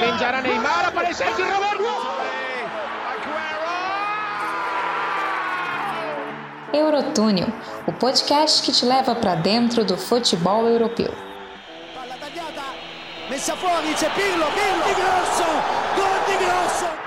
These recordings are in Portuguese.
Spingerà Neymar, aparece aqui Roberto. Eurotúnel, o podcast que te leva para dentro do futebol europeu. Messa fuori, c'è Pirlo, Pirlo, di Grosso, gol di Grosso.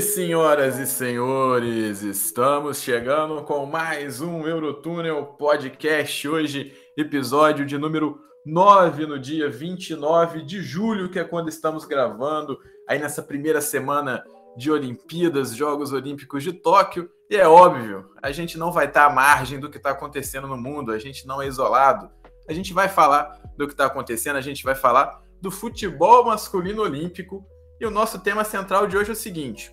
Senhoras e senhores, estamos chegando com mais um Eurotúnel Podcast. Hoje, episódio de número 9, no dia 29 de julho, que é quando estamos gravando, aí nessa primeira semana de Olimpíadas, Jogos Olímpicos de Tóquio. E é óbvio, a gente não vai estar à margem do que está acontecendo no mundo, a gente não é isolado. A gente vai falar do que está acontecendo, a gente vai falar do futebol masculino olímpico e o nosso tema central de hoje é o seguinte: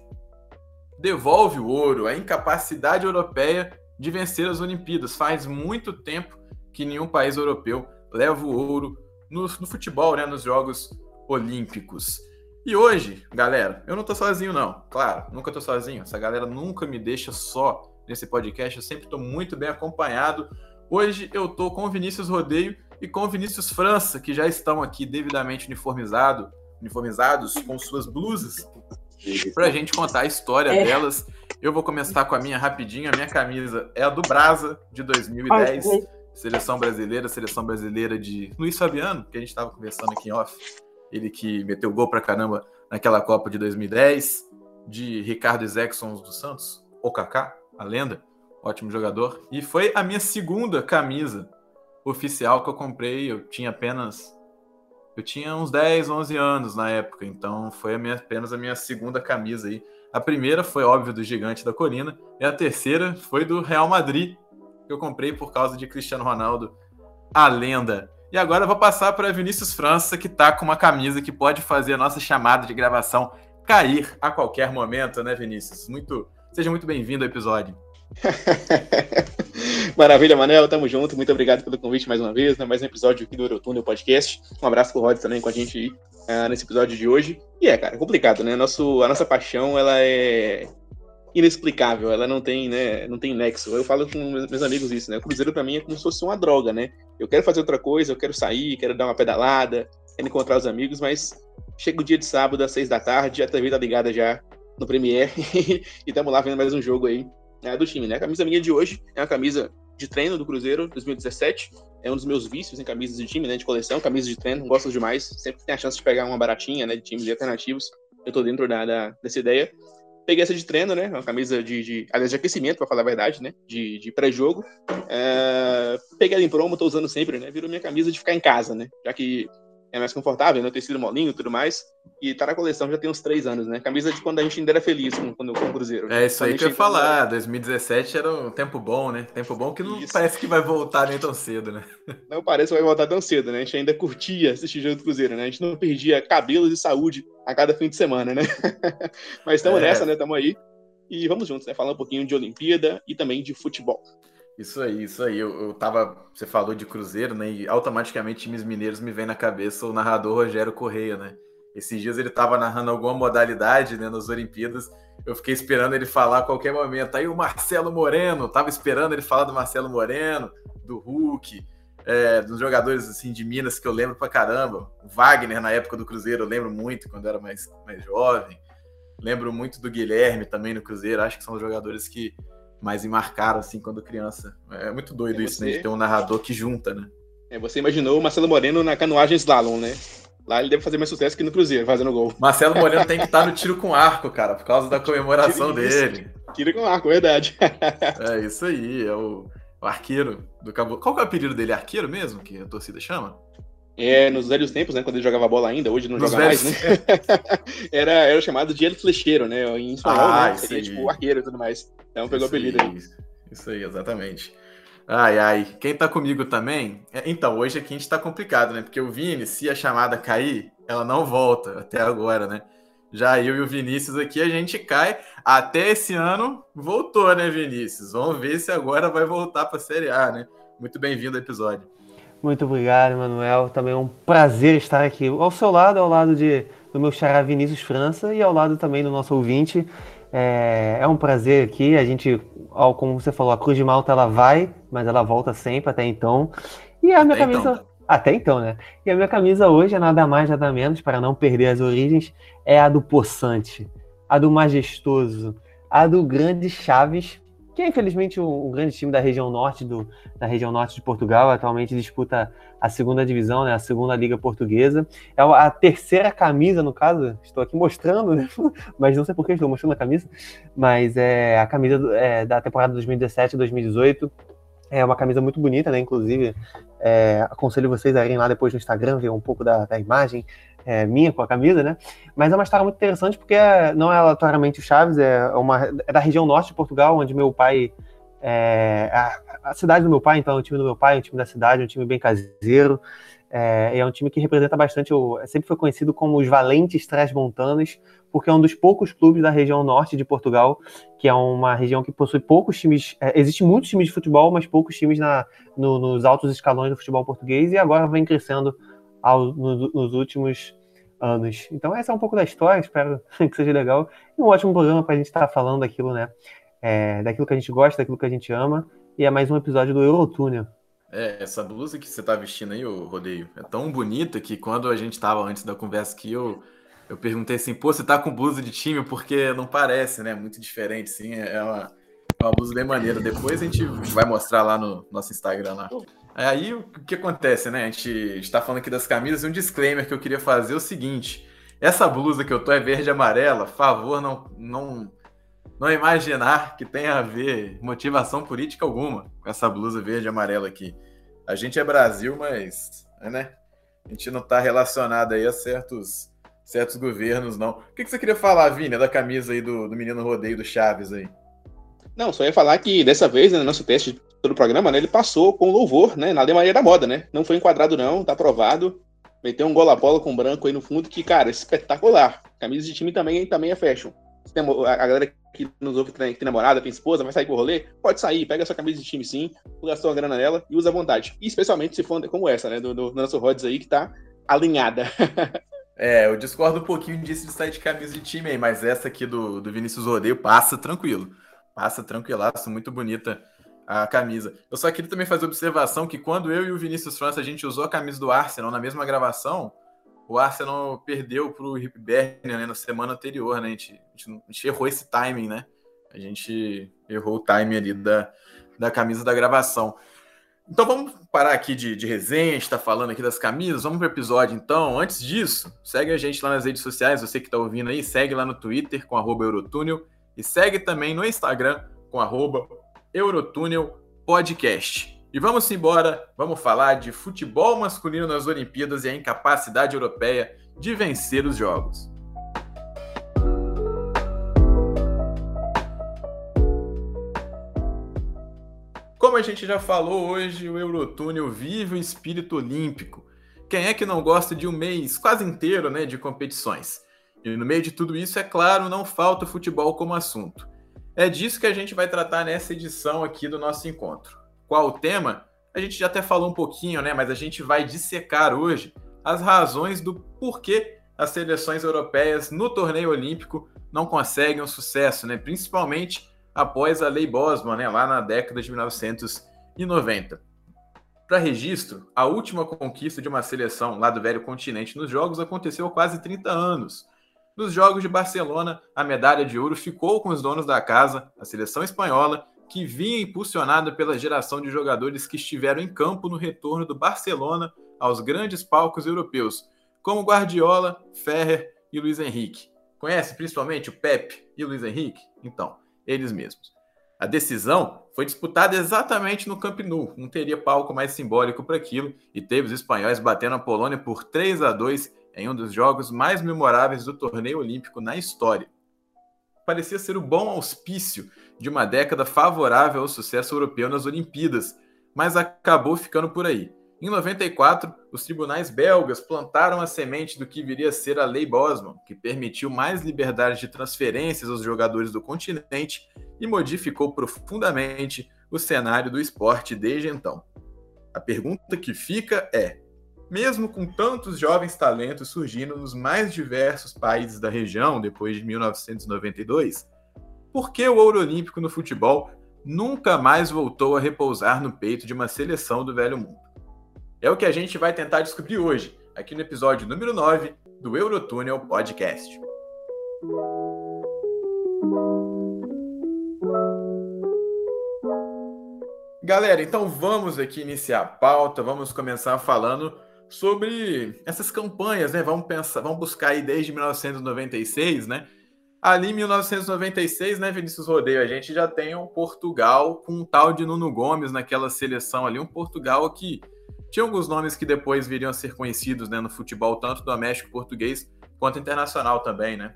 devolve o ouro, a incapacidade europeia de vencer as Olimpíadas. Faz muito tempo que nenhum país europeu leva o ouro no, no futebol, né, nos Jogos Olímpicos. E hoje, galera, eu não tô sozinho, não. Claro, nunca tô sozinho. Essa galera nunca me deixa só nesse podcast. Eu sempre tô muito bem acompanhado. Hoje eu tô com Vinícius Rodeio e com Vinícius França, que já estão aqui devidamente uniformizado, uniformizados com suas blusas, para a gente contar a história é. delas. Eu vou começar com a minha rapidinho. A minha camisa é a do Brasa, de 2010. Ai, seleção brasileira, seleção brasileira de Luiz Fabiano, que a gente estava conversando aqui em off. Ele que meteu gol para caramba naquela Copa de 2010. De Ricardo Zexon dos Santos, o Kaká, a lenda. Ótimo jogador. E foi a minha segunda camisa oficial que eu comprei. Eu tinha apenas eu tinha uns 10, 11 anos na época, então foi a minha, apenas a minha segunda camisa aí. A primeira foi, óbvio, do Gigante da Colina, e a terceira foi do Real Madrid, que eu comprei por causa de Cristiano Ronaldo, a lenda. E agora eu vou passar para Vinícius França, que tá com uma camisa que pode fazer a nossa chamada de gravação cair a qualquer momento, né, Vinícius? Muito, seja muito bem-vindo ao episódio. Maravilha, Manel, tamo junto. Muito obrigado pelo convite mais uma vez, né? Mais um episódio aqui do Eurotúnel Podcast. Um abraço pro Rod também com a gente uh, nesse episódio de hoje. E é, cara, complicado, né? Nosso, a nossa paixão, ela é inexplicável, ela não tem, né, não tem nexo. Eu falo com meus amigos isso, né? O Cruzeiro para mim é como se fosse uma droga, né? Eu quero fazer outra coisa, eu quero sair, quero dar uma pedalada, quero encontrar os amigos, mas chega o dia de sábado às seis da tarde, a TV tá ligada já no Premiere e estamos lá vendo mais um jogo aí né, do time, né? A camisa minha de hoje é uma camisa de treino do Cruzeiro 2017. É um dos meus vícios em camisas de time, né? De coleção, camisas de treino, gosto demais. Sempre tem a chance de pegar uma baratinha, né? De times alternativos. Eu tô dentro da, da dessa ideia. Peguei essa de treino, né? Uma camisa de, de aliás, de aquecimento, para falar a verdade, né? De, de pré-jogo. É... Peguei ela em promo, tô usando sempre, né? Virou minha camisa de ficar em casa, né? Já que é mais confortável, né? Tecido molinho e tudo mais. E tá na coleção já tem uns três anos, né? Camisa de quando a gente ainda era feliz com, com, com o Cruzeiro. É isso aí que eu ia falar. 2017 era um tempo bom, né? Tempo bom que não isso. parece que vai voltar nem tão cedo, né? Não parece que vai voltar tão cedo, né? A gente ainda curtia assistir jogo do Cruzeiro, né? A gente não perdia cabelos e saúde a cada fim de semana, né? Mas estamos é. nessa, né? Estamos aí. E vamos juntos, né? Falar um pouquinho de Olimpíada e também de futebol. Isso aí, isso aí. Eu, eu tava. Você falou de Cruzeiro, né? E automaticamente times mineiros me vem na cabeça o narrador Rogério Correia, né? Esses dias ele tava narrando alguma modalidade, né? Nas Olimpíadas. Eu fiquei esperando ele falar a qualquer momento. Aí o Marcelo Moreno, tava esperando ele falar do Marcelo Moreno, do Hulk, é, dos jogadores assim de Minas que eu lembro pra caramba. O Wagner na época do Cruzeiro, eu lembro muito quando eu era mais, mais jovem. Lembro muito do Guilherme também no Cruzeiro. Acho que são os jogadores que mais marcaram, assim, quando criança. É muito doido isso, né? De ter um narrador que junta, né? É, você imaginou o Marcelo Moreno na canoagem slalom, né? Lá ele deve fazer mais sucesso que no Cruzeiro, fazendo gol. Marcelo Moreno tem que estar no tiro com arco, cara, por causa da comemoração tiro dele. Tiro com arco, verdade. é isso aí, é o, o arqueiro do Cabo. Qual é o apelido dele? Arqueiro mesmo, que a torcida chama? É, nos velhos tempos, né? Quando ele jogava bola ainda, hoje não nos joga velhos... mais, né? era, era chamado de El Flecheiro, né? Em espanhol, ah, né? Seria tipo arqueiro e tudo mais. Então pegou o apelido aí. Isso aí, exatamente. Ai, ai. Quem tá comigo também? É, então, hoje aqui a gente tá complicado, né? Porque o Vini, se a chamada cair, ela não volta até agora, né? Já eu e o Vinícius aqui, a gente cai. Até esse ano voltou, né, Vinícius? Vamos ver se agora vai voltar para a Série A, né? Muito bem-vindo ao episódio. Muito obrigado, Manuel. Também é um prazer estar aqui ao seu lado, ao lado de do meu xará Vinícius França e ao lado também do nosso ouvinte. É, é um prazer aqui. A gente, como você falou, a Cruz de Malta ela vai, mas ela volta sempre até então. E a minha até camisa. Então. Até então, né? E a minha camisa hoje é nada mais, nada menos, para não perder as origens, é a do Poçante, a do Majestoso, a do Grande Chaves, que é infelizmente o, grande time da região norte do, da região norte de Portugal, atualmente disputa a segunda divisão, né, a segunda liga portuguesa. É a terceira camisa, no caso, estou aqui mostrando, né, mas não sei por que estou mostrando a camisa, mas é a camisa é, da temporada 2017-2018. É uma camisa muito bonita, né? Inclusive, é, aconselho vocês a irem lá depois no Instagram ver um pouco da, da imagem é, minha com a camisa, né? Mas é uma história muito interessante porque é, não é aleatoriamente o Chaves, é, uma, é da região norte de Portugal, onde meu pai. É, a, a, cidade do meu pai, então, é o time do meu pai, é um time da cidade, é um time bem caseiro. É, é um time que representa bastante, o, sempre foi conhecido como os Valentes Transmontanos, porque é um dos poucos clubes da região norte de Portugal, que é uma região que possui poucos times. É, Existem muitos times de futebol, mas poucos times na, no, nos altos escalões do futebol português, e agora vem crescendo ao, no, nos últimos anos. Então, essa é um pouco da história, espero que seja legal. E um ótimo programa para a gente estar tá falando daquilo, né? É, daquilo que a gente gosta, daquilo que a gente ama. E é mais um episódio do Eurotúnel. É, essa blusa que você tá vestindo aí, o Rodeio, é tão bonita que quando a gente tava antes da conversa aqui, eu, eu perguntei assim, pô, você tá com blusa de time? Porque não parece, né? Muito diferente, sim. É uma, é uma blusa bem maneira. Depois a gente vai mostrar lá no nosso Instagram lá. Aí o que acontece, né? A gente está falando aqui das camisas e um disclaimer que eu queria fazer é o seguinte: essa blusa que eu tô é verde e amarela, favor não, não, não imaginar que tenha a ver motivação política alguma com essa blusa verde e amarela aqui. A gente é Brasil, mas, né? A gente não está relacionado aí a certos, certos governos, não. O que, que você queria falar, Vini, da camisa aí do, do menino rodeio do Chaves aí? Não, só ia falar que dessa vez, né, no nosso teste todo o programa, né, ele passou com louvor, né, na Alemanha da moda, né? Não foi enquadrado não, tá aprovado. Meteu um gola bola com branco aí no fundo que, cara, espetacular. Camisa de time também, também é fashion. A galera que nos ouve que tem namorada, tem esposa, vai sair pro rolê, pode sair, pega sua camisa de time sim, gastou uma grana nela e usa à vontade. E especialmente se for como essa, né, do, do nosso Rods aí, que tá alinhada. é, eu discordo um pouquinho disso de sair de camisa de time aí, mas essa aqui do, do Vinícius Rodeio passa tranquilo. Passa tranquilaço, muito bonita a camisa. Eu só queria também fazer observação que quando eu e o Vinícius França a gente usou a camisa do Arsenal na mesma gravação, o Arsenal perdeu para o Hibernian né, na semana anterior, né? A gente, a, gente, a gente, errou esse timing, né? A gente errou o timing ali da, da camisa da gravação. Então vamos parar aqui de, de resenha, está falando aqui das camisas, vamos para o episódio então. Antes disso, segue a gente lá nas redes sociais, você que está ouvindo aí, segue lá no Twitter com arroba Eurotúnel e segue também no Instagram com arroba Eurotúnel Podcast. E vamos embora, vamos falar de futebol masculino nas Olimpíadas e a incapacidade europeia de vencer os jogos. Como a gente já falou hoje, o Eurotúnel vive o espírito olímpico. Quem é que não gosta de um mês quase inteiro né, de competições? E no meio de tudo isso, é claro, não falta o futebol como assunto. É disso que a gente vai tratar nessa edição aqui do nosso encontro. Qual o tema? A gente já até falou um pouquinho, né? Mas a gente vai dissecar hoje as razões do porquê as seleções europeias no torneio olímpico não conseguem um sucesso, né? Principalmente após a Lei Bosman, né? Lá na década de 1990. Para registro, a última conquista de uma seleção lá do velho continente nos Jogos aconteceu há quase 30 anos, nos Jogos de Barcelona, a medalha de ouro ficou com os donos da casa, a seleção espanhola, que vinha impulsionada pela geração de jogadores que estiveram em campo no retorno do Barcelona aos grandes palcos europeus, como Guardiola, Ferrer e Luiz Henrique. Conhece principalmente o Pepe e o Luiz Henrique? Então, eles mesmos. A decisão foi disputada exatamente no Camp Nou, não teria palco mais simbólico para aquilo, e teve os espanhóis batendo a Polônia por 3 a 2 em um dos jogos mais memoráveis do torneio olímpico na história. Parecia ser o bom auspício de uma década favorável ao sucesso europeu nas Olimpíadas, mas acabou ficando por aí. Em 94, os tribunais belgas plantaram a semente do que viria a ser a Lei Bosman, que permitiu mais liberdade de transferências aos jogadores do continente e modificou profundamente o cenário do esporte desde então. A pergunta que fica é: mesmo com tantos jovens talentos surgindo nos mais diversos países da região depois de 1992, por que o ouro olímpico no futebol nunca mais voltou a repousar no peito de uma seleção do velho mundo? É o que a gente vai tentar descobrir hoje, aqui no episódio número 9 do Eurotúnel Podcast. Galera, então vamos aqui iniciar a pauta, vamos começar falando sobre essas campanhas, né? Vamos pensar, vamos buscar aí desde 1996, né? Ali em 1996, né, Vinícius Rodeio, a gente já tem um Portugal com um tal de Nuno Gomes naquela seleção ali, um Portugal que tinha alguns nomes que depois viriam a ser conhecidos, né, no futebol tanto doméstico português quanto internacional também, né?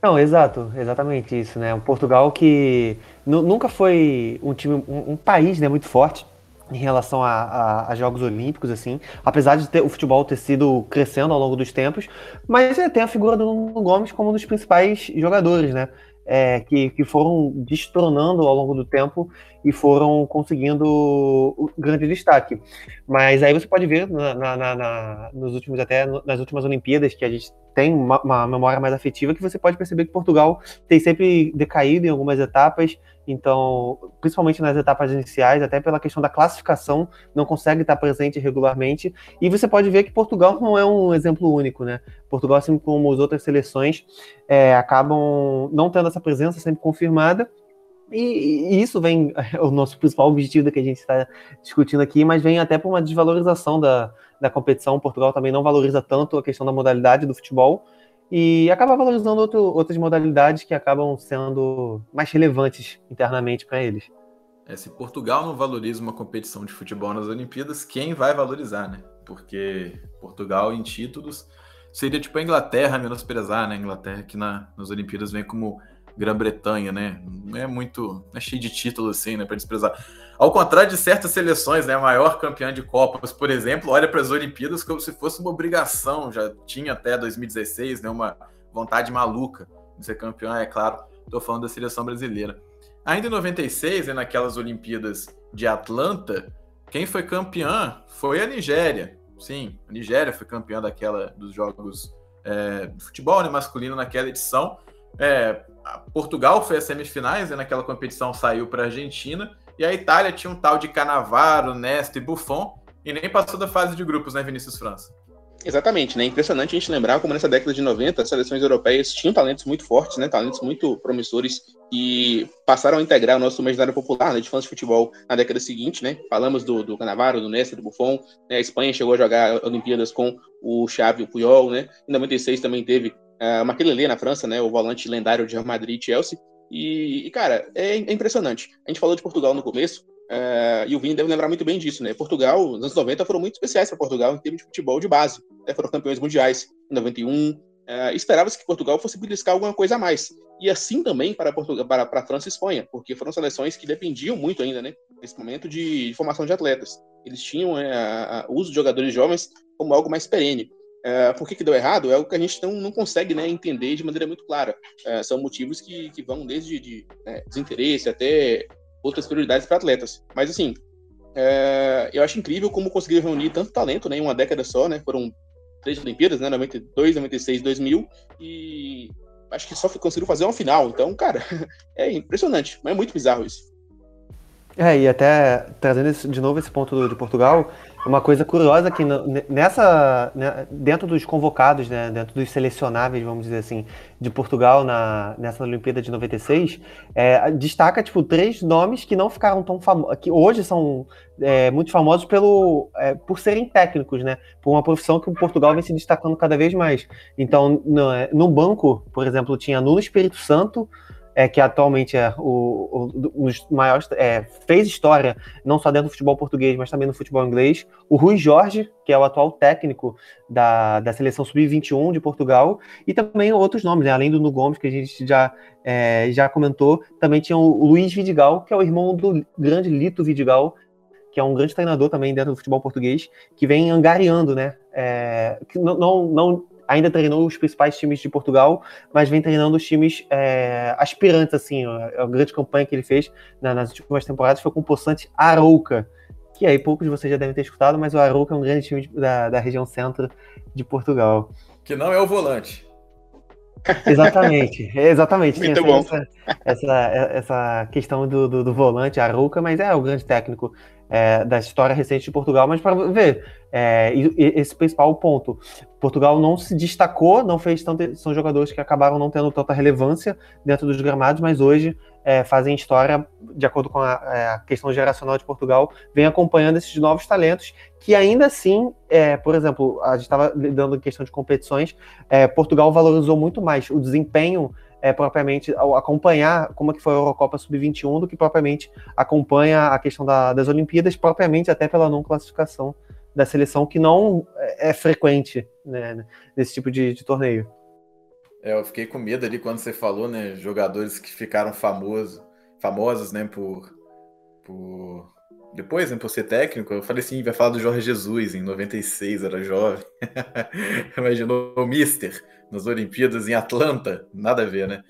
Não, exato, exatamente isso, né? Um Portugal que nunca foi um time, um, um país, né, muito forte em relação a, a, a, Jogos Olímpicos, assim, apesar de ter, o futebol ter sido crescendo ao longo dos tempos, mas é, tem a figura do Nuno Gomes como um dos principais jogadores, né? É, que, que foram destronando ao longo do tempo e foram conseguindo grande destaque. Mas aí você pode ver na, na, na, nos últimos até nas últimas Olimpíadas que a gente tem uma, uma memória mais afetiva que você pode perceber que Portugal tem sempre decaído em algumas etapas, então, principalmente nas etapas iniciais, até pela questão da classificação, não consegue estar presente regularmente. E você pode ver que Portugal não é um exemplo único, né? Portugal, assim como as outras seleções, é, acabam não tendo essa presença sempre confirmada. E, e isso vem, é o nosso principal objetivo que a gente está discutindo aqui, mas vem até por uma desvalorização da, da competição. Portugal também não valoriza tanto a questão da modalidade do futebol e acaba valorizando outro, outras modalidades que acabam sendo mais relevantes internamente para eles. É, se Portugal não valoriza uma competição de futebol nas Olimpíadas, quem vai valorizar, né? Porque Portugal em títulos seria tipo a Inglaterra menosprezar, né? A Inglaterra que na, nas Olimpíadas vem como Grã-Bretanha, né? Não é muito. Não é cheio de título assim, né? Para desprezar. Ao contrário de certas seleções, né? A maior campeã de Copas, por exemplo, olha para as Olimpíadas como se fosse uma obrigação. Já tinha até 2016, né? Uma vontade maluca de ser campeã, é claro. Estou falando da seleção brasileira. Ainda em 96, né, naquelas Olimpíadas de Atlanta, quem foi campeã foi a Nigéria. Sim, a Nigéria foi campeã daquela dos jogos é, de futebol né, masculino naquela edição. É, Portugal foi às semifinais, e naquela competição saiu para a Argentina, e a Itália tinha um tal de Canavaro, Nesta e Buffon, e nem passou da fase de grupos, né, Vinícius França? Exatamente, né? Impressionante a gente lembrar como nessa década de 90 as seleções europeias tinham talentos muito fortes, né? Talentos muito promissores que passaram a integrar o nosso imaginário popular, né? De fãs de futebol na década seguinte, né? Falamos do, do Canavaro, do Nesta, do Buffon, né? A Espanha chegou a jogar Olimpíadas com o Xavi e o Puyol, né? Em 96 também teve uh, Makelele na França, né, o volante lendário de Real Madrid e Chelsea. E, e, cara, é, é, impressionante. A gente falou de Portugal no começo, uh, e o Vini deve lembrar muito bem disso, né? Portugal, nos anos 90, foram muito especiais para Portugal em termos de futebol de base. Né? Foram campeões mundiais em 91. Uh, Esperava-se que Portugal fosse beliscar alguma coisa a mais. E assim também para, Portugal, para, para a França e Espanha, porque foram seleções que dependiam muito ainda, né? Nesse momento de, de formação de atletas. Eles tinham é, o uso de jogadores jovens como algo mais perene. É, por que, que deu errado? É o que a gente não, não consegue né, entender de maneira muito clara. É, são motivos que, que vão desde de, né, desinteresse até outras prioridades para atletas. Mas, assim, é, eu acho incrível como conseguiram reunir tanto talento né, em uma década só. Né, foram três Olimpíadas, né, 92, 96, 2000, e acho que só conseguiram fazer uma final. Então, cara, é impressionante, mas é muito bizarro isso. É, e até trazendo de novo esse ponto de Portugal, uma coisa curiosa que nessa né, dentro dos convocados, né, dentro dos selecionáveis, vamos dizer assim, de Portugal na, nessa Olimpíada de 96, é, destaca tipo três nomes que não ficaram tão famosos, que hoje são é, muito famosos pelo é, por serem técnicos, né, por uma profissão que o Portugal vem se destacando cada vez mais. Então, no, é, no banco, por exemplo, tinha Nuno Espírito Santo, é, que atualmente é o, o, os maiores, é, fez história não só dentro do futebol português, mas também no futebol inglês. O Rui Jorge, que é o atual técnico da, da seleção sub-21 de Portugal, e também outros nomes, né? além do Nu Gomes, que a gente já, é, já comentou, também tinha o Luiz Vidigal, que é o irmão do grande Lito Vidigal, que é um grande treinador também dentro do futebol português, que vem angariando, né? É, que não, não, não ainda treinou os principais times de Portugal, mas vem treinando os times é, aspirantes, assim. A, a, grande campanha que ele fez na, nas últimas temporadas foi com o Poçante Arouca, que aí poucos de vocês já devem ter escutado, mas o Arouca é um grande time da, da região centro de Portugal. Que não é o volante. Exatamente, exatamente. Muito bom. Essa, essa, essa questão do, do, do volante, Arouca, mas é o grande técnico é, da história recente de Portugal. Mas para ver, é, esse principal ponto, Portugal não se destacou, não fez tanto. São jogadores que acabaram não tendo tanta relevância dentro dos gramados, mas hoje é, fazem história, de acordo com a, é, a, questão geracional de Portugal, vem acompanhando esses novos talentos, que ainda assim, é, por exemplo, a gente estava lidando em questão de competições, é, Portugal valorizou muito mais o desempenho é, propriamente, acompanhar como é que foi a Eurocopa Sub-21, do que propriamente acompanha a questão da, das Olimpíadas, propriamente até pela não classificação da seleção, que não é, é frequente né, nesse tipo de, de torneio. É, eu fiquei com medo ali quando você falou, né? Jogadores que ficaram famosos, famosos, né? Por, por depois, né, por ser técnico, eu falei assim, vai falar do Jorge Jesus em 96, era jovem. Imaginou o Mister nas Olimpíadas em Atlanta, nada a ver, né?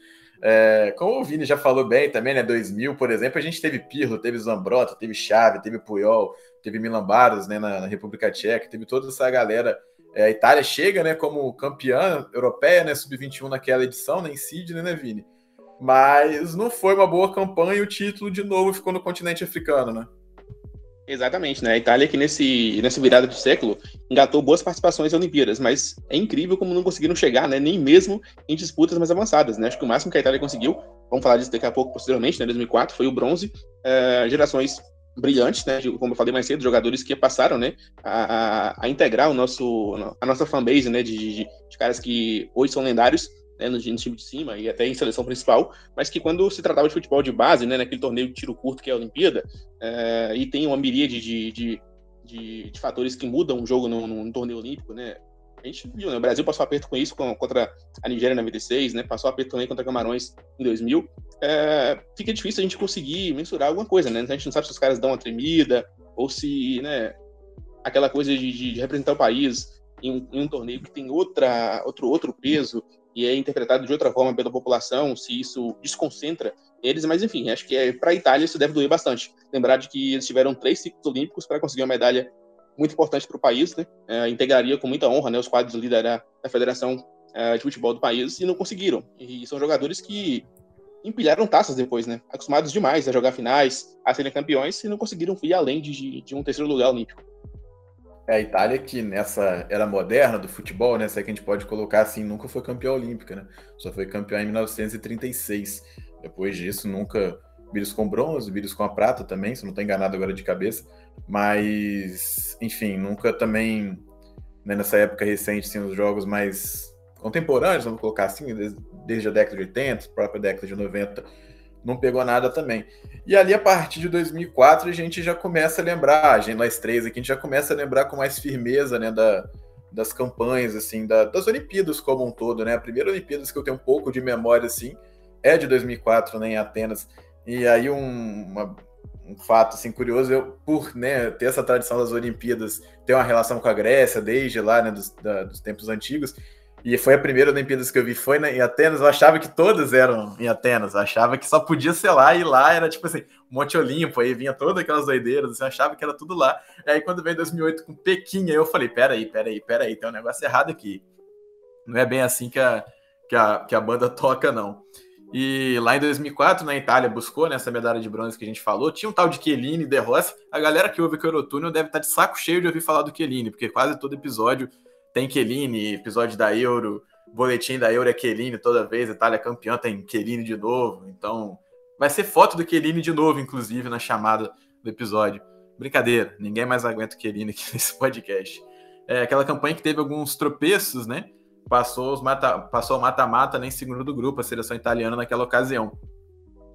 É, como o Vini já falou bem também, né? 2000, por exemplo, a gente teve Pirlo, teve Zambrota, teve Chave, teve Puyol, teve Milan Baros, né, na, na República Tcheca, teve toda essa galera é, a Itália chega né, como campeã europeia, né, sub-21 naquela edição, né, em Sydney, né, Vini? Mas não foi uma boa campanha e o título de novo ficou no continente africano, né? Exatamente, né? A Itália que nesse, nessa virada de século engatou boas participações em Olimpíadas, mas é incrível como não conseguiram chegar, né? Nem mesmo em disputas mais avançadas, né? Acho que o máximo que a Itália conseguiu, vamos falar disso daqui a pouco posteriormente, né? 2004, foi o bronze. É, gerações brilhantes, né? Como eu falei mais cedo, jogadores que passaram, né? A, a, a integrar o nosso, a nossa fanbase, né? De, de, de caras que hoje são lendários, né, no, time de cima e até em seleção principal, mas que quando se tratava de futebol de base, né, naquele torneio de tiro curto que é a Olimpíada, é, e tem uma miríade de, de, de, de, fatores que mudam o jogo no, no, torneio olímpico, né, a gente viu, né? O Brasil passou aperto com isso contra a Nigéria na 96, né? Passou aperto também contra Camarões em 2000. É, fica difícil a gente conseguir mensurar alguma coisa, né? A gente não sabe se os caras dão uma tremida ou se, né? Aquela coisa de, de representar o país em um, em um, torneio que tem outra, outro, outro peso e é interpretado de outra forma pela população, se isso desconcentra eles, mas enfim, acho que é, para a Itália isso deve doer bastante. Lembrar de que eles tiveram três ciclos olímpicos para conseguir uma medalha muito importante para o país, né? É, integraria com muita honra né, os quadros ali da, da Federação é, de Futebol do país e não conseguiram. E são jogadores que empilharam taças depois, né? Acostumados demais a jogar finais, a serem campeões e não conseguiram ir além de, de um terceiro lugar olímpico. É a Itália que nessa era moderna do futebol, né? Se é que a gente pode colocar assim, nunca foi campeã olímpica, né? Só foi campeã em 1936. Depois disso, nunca Bírios com bronze, Bírios com a prata também, se não estou enganado agora de cabeça. Mas, enfim, nunca também, né, nessa época recente, assim, os jogos mais contemporâneos, vamos colocar assim, desde a década de 80, própria década de 90, não pegou nada também. E ali, a partir de 2004, a gente já começa a lembrar, a gente, nós três aqui, a gente já começa a lembrar com mais firmeza, né, da, das campanhas, assim, da, das Olimpíadas como um todo, né? A primeira Olimpíadas que eu tenho um pouco de memória, assim, é de 2004, né, em Atenas. E aí um, uma, um fato assim curioso, eu por né, ter essa tradição das Olimpíadas, ter uma relação com a Grécia desde lá, né, dos, da, dos tempos antigos. E foi a primeira Olimpíadas que eu vi, foi em Atenas. Eu achava que todas eram em Atenas. Eu achava que só podia ser lá e lá era tipo assim, Monte Olimpo, aí vinha todas aquelas doideiras. Assim, eu achava que era tudo lá. E aí quando veio 2008 com Pequim, aí eu falei: peraí, peraí, peraí, tem um negócio errado aqui. Não é bem assim que a, que a, que a banda toca, não. E lá em 2004, na Itália, buscou né, medalha de bronze que a gente falou. Tinha um tal de Chiellini, De Rossi. A galera que ouve o Eurotúnel deve estar de saco cheio de ouvir falar do Chiellini, porque quase todo episódio tem Chiellini, episódio da Euro, boletim da Euro é Chiellini toda vez, Itália campeã tem Chiellini de novo. Então, vai ser foto do Chiellini de novo, inclusive, na chamada do episódio. Brincadeira, ninguém mais aguenta o Chiellini aqui nesse podcast. É aquela campanha que teve alguns tropeços, né? passou os mata, passou mata-mata nem segundo do grupo, a seleção italiana naquela ocasião.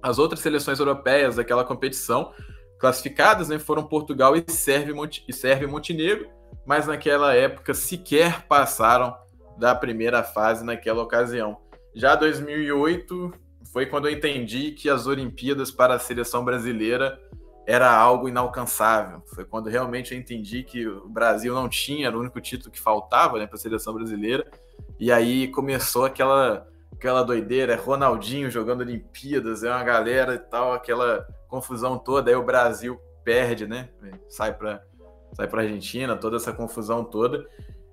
As outras seleções europeias daquela competição classificadas né, foram Portugal e Sérvia e Montenegro, mas naquela época sequer passaram da primeira fase naquela ocasião. Já 2008 foi quando eu entendi que as Olimpíadas para a seleção brasileira era algo inalcançável. Foi quando realmente eu entendi que o Brasil não tinha, era o único título que faltava né, para a seleção brasileira e aí começou aquela aquela doideira, é Ronaldinho jogando Olimpíadas, é uma galera e tal, aquela confusão toda. Aí o Brasil perde, né? Sai para sai para Argentina, toda essa confusão toda.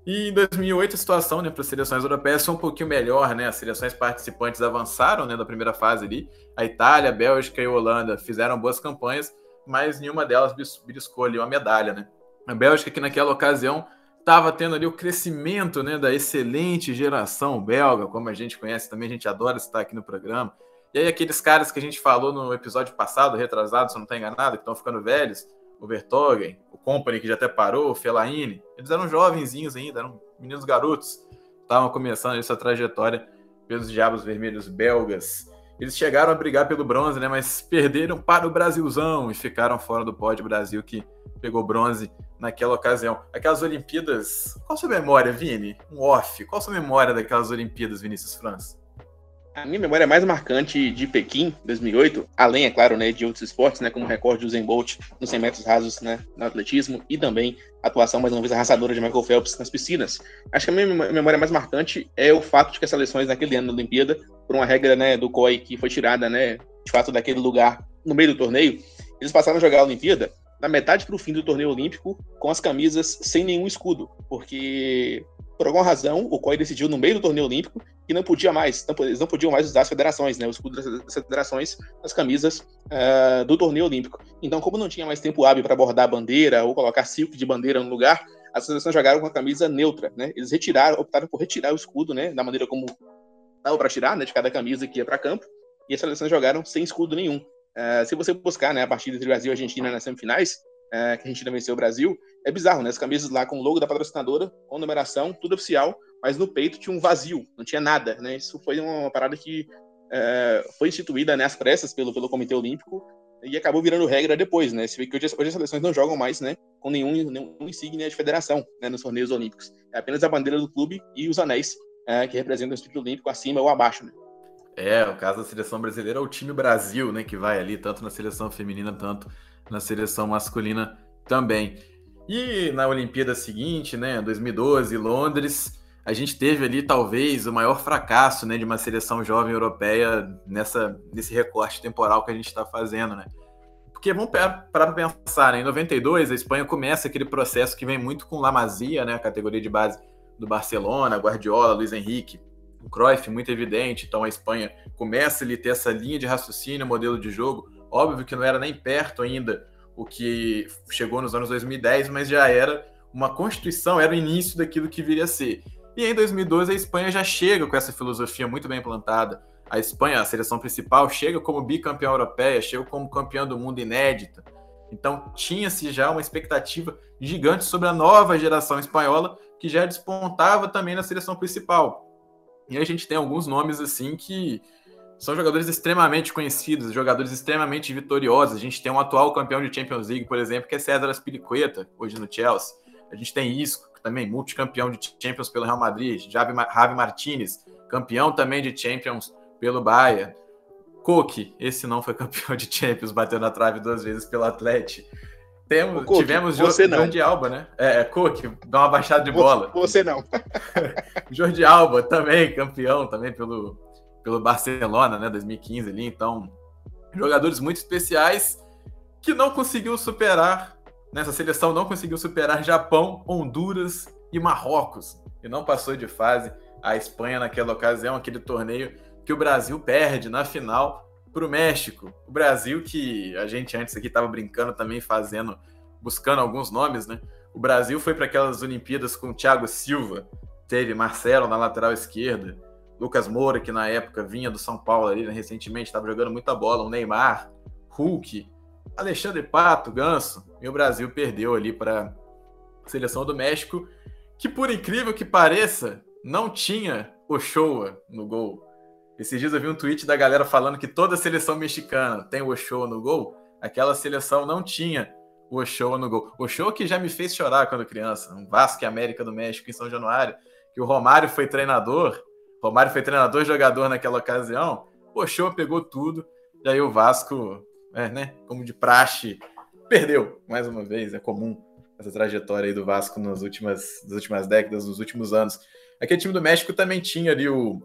E em 2008 a situação, né, para as seleções europeias foi um pouquinho melhor, né? As seleções participantes avançaram, né, da primeira fase ali. A Itália, a Bélgica e a Holanda fizeram boas campanhas, mas nenhuma delas beliscou ali uma medalha, né? A Bélgica que naquela ocasião estava tendo ali o crescimento, né, da excelente geração belga, como a gente conhece também, a gente adora estar aqui no programa. E aí aqueles caras que a gente falou no episódio passado, retrasado, se não está enganado, que estão ficando velhos, o Vertogen, Company, que já até parou, o Fellaini, eles eram jovenzinhos ainda, eram meninos garotos, estavam começando essa trajetória pelos Diabos Vermelhos belgas. Eles chegaram a brigar pelo bronze, né, mas perderam para o Brasilzão e ficaram fora do pódio Brasil, que pegou bronze naquela ocasião. Aquelas Olimpíadas, qual a sua memória, Vini? Um off, qual a sua memória daquelas Olimpíadas, Vinícius França? A minha memória mais marcante de Pequim, 2008, além, é claro, né, de outros esportes, né, como o recorde do Zen Bolt nos 100 metros rasos né, no atletismo e também a atuação, mais uma vez, arrasadora de Michael Phelps nas piscinas. Acho que a minha memória mais marcante é o fato de que as seleções naquele ano da Olimpíada, por uma regra né, do COI que foi tirada, né, de fato, daquele lugar no meio do torneio, eles passaram a jogar a Olimpíada na metade para o fim do torneio olímpico com as camisas sem nenhum escudo, porque por alguma razão, o COI decidiu no meio do torneio olímpico que não podia mais, não, eles não podiam mais usar as federações, né, o escudo das federações nas camisas uh, do torneio olímpico. Então, como não tinha mais tempo hábil para bordar a bandeira ou colocar silk de bandeira no lugar, as seleções jogaram com a camisa neutra, né? Eles retiraram, optaram por retirar o escudo, né, da maneira como dava para tirar, né, de cada camisa que ia para campo, e as seleções jogaram sem escudo nenhum. Uh, se você buscar, né, a partida entre Brasil e Argentina nas semifinais, uh, que a Argentina venceu o Brasil, é bizarro, né? As camisas lá com o logo da patrocinadora, com numeração, tudo oficial, mas no peito tinha um vazio, não tinha nada, né? Isso foi uma parada que é, foi instituída né, às pressas pelo, pelo Comitê Olímpico e acabou virando regra depois, né? Se que hoje, hoje as seleções não jogam mais, né? Com nenhum, nenhum insígnia de federação, né? Nos torneios olímpicos. É apenas a bandeira do clube e os anéis é, que representam o Instituto Olímpico acima ou abaixo, né? É, o caso da seleção brasileira é o time Brasil, né? Que vai ali, tanto na seleção feminina, tanto na seleção masculina também. E na Olimpíada seguinte, né, 2012, Londres, a gente teve ali talvez o maior fracasso, né, de uma seleção jovem europeia nessa nesse recorte temporal que a gente está fazendo, né? Porque vamos para pensar, né? em 92 a Espanha começa aquele processo que vem muito com La Masia, né, a categoria de base do Barcelona, Guardiola, Luiz Henrique, o Cruyff, muito evidente. Então a Espanha começa a ter essa linha de raciocínio, modelo de jogo. Óbvio que não era nem perto ainda o que chegou nos anos 2010, mas já era uma constituição, era o início daquilo que viria a ser. E em 2012 a Espanha já chega com essa filosofia muito bem plantada. A Espanha, a seleção principal, chega como bicampeã europeia, chega como campeã do mundo inédita. Então tinha-se já uma expectativa gigante sobre a nova geração espanhola que já despontava também na seleção principal. E a gente tem alguns nomes assim que são jogadores extremamente conhecidos, jogadores extremamente vitoriosos. A gente tem um atual campeão de Champions League, por exemplo, que é César Aspilicueta, hoje no Chelsea. A gente tem Isco, também multicampeão de Champions pelo Real Madrid. Javi, Javi Martinez, campeão também de Champions pelo Bayern. Coque, esse não foi campeão de Champions, bateu na trave duas vezes pelo Atlético. Temos, tivemos você Jordi Alba, né? É, é Coque, dá uma baixada de bola. Você não. Jordi Alba também, campeão também pelo, pelo Barcelona, né, 2015 ali, então jogadores muito especiais que não conseguiu superar nessa seleção não conseguiu superar Japão, Honduras e Marrocos e não passou de fase a Espanha naquela ocasião, aquele torneio que o Brasil perde na final para o México. O Brasil que a gente antes aqui estava brincando também fazendo, buscando alguns nomes, né? O Brasil foi para aquelas Olimpíadas com Thiago Silva, teve Marcelo na lateral esquerda, Lucas Moura, que na época vinha do São Paulo ali, né, recentemente, estava jogando muita bola, o Neymar, Hulk, Alexandre Pato, Ganso, e o Brasil perdeu ali para a seleção do México, que por incrível que pareça, não tinha Ochoa no gol. Esses dias eu vi um tweet da galera falando que toda seleção mexicana tem o Ochoa no gol, aquela seleção não tinha o Ochoa no gol. O Ochoa que já me fez chorar quando criança, um Vasco e América do México em São Januário, que o Romário foi treinador, Romário foi treinador jogador naquela ocasião, o Ochoa pegou tudo, e aí o Vasco, é, né, como de praxe, perdeu mais uma vez. É comum essa trajetória aí do Vasco nas últimas, nas últimas décadas, nos últimos anos. Aquele time do México também tinha ali o,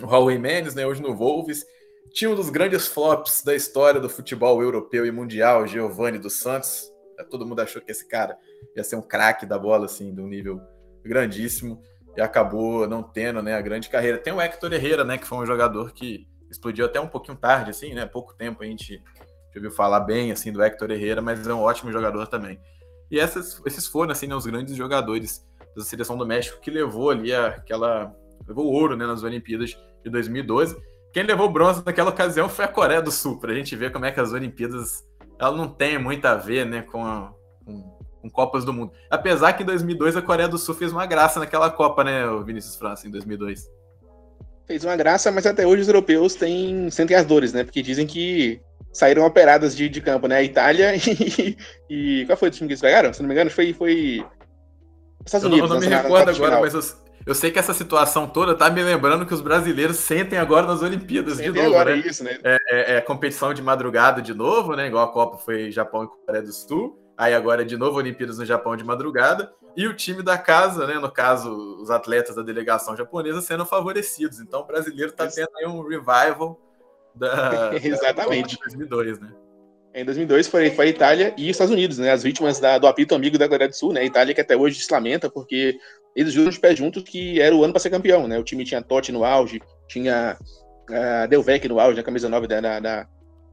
o Raul Jiménez, né, hoje no Wolves, tinha um dos grandes flops da história do futebol europeu e mundial, Giovanni dos Santos. É, todo mundo achou que esse cara ia ser um craque da bola, assim, de um nível grandíssimo, e acabou não tendo né, a grande carreira. Tem o Hector Herrera, né, que foi um jogador que explodiu até um pouquinho tarde, assim, né? Pouco tempo a gente ouviu falar bem assim do Hector Herrera, mas é um ótimo jogador também. E essas, esses foram assim, né, os grandes jogadores da seleção do México que levou ali aquela levou ouro né, nas Olimpíadas de 2012. Quem levou bronze naquela ocasião foi a Coreia do Sul, para a gente ver como é que as Olimpíadas ela não tem muito a ver né, com, a, com, com, Copas do Mundo. Apesar que em 2002 a Coreia do Sul fez uma graça naquela Copa, né, o Vinícius França, em 2002. Fez uma graça, mas até hoje os europeus têm, sentem as dores, né? Porque dizem que saíram operadas de, de campo, né? A Itália e, e, Qual foi o time que eles pegaram? Se não me engano, foi. foi... Estados Unidos. Eu não, eu não me recordo agora, mas eu, sei que essa situação toda tá me lembrando que os brasileiros sentem agora nas Olimpíadas sentem de novo. Agora né? isso, né? É, é, é, competição de madrugada de novo, né? Igual a Copa foi Japão e Coreia do Sul. Aí agora de novo Olimpíadas no Japão de madrugada. E o time da casa, né? No caso, os atletas da delegação japonesa sendo favorecidos. Então o brasileiro tá tendo aí um revival da, Exatamente. Da 2002, né? Em 2002 foi, foi a Itália e os Estados Unidos, né? As vítimas da, do apito amigo da Coreia do Sul, né? A Itália que até hoje se lamenta porque eles juram de pé juntos que era o ano para ser campeão, né? O time tinha Totti no auge, tinha uh, Delvec no auge, a camisa 9 da, da, da,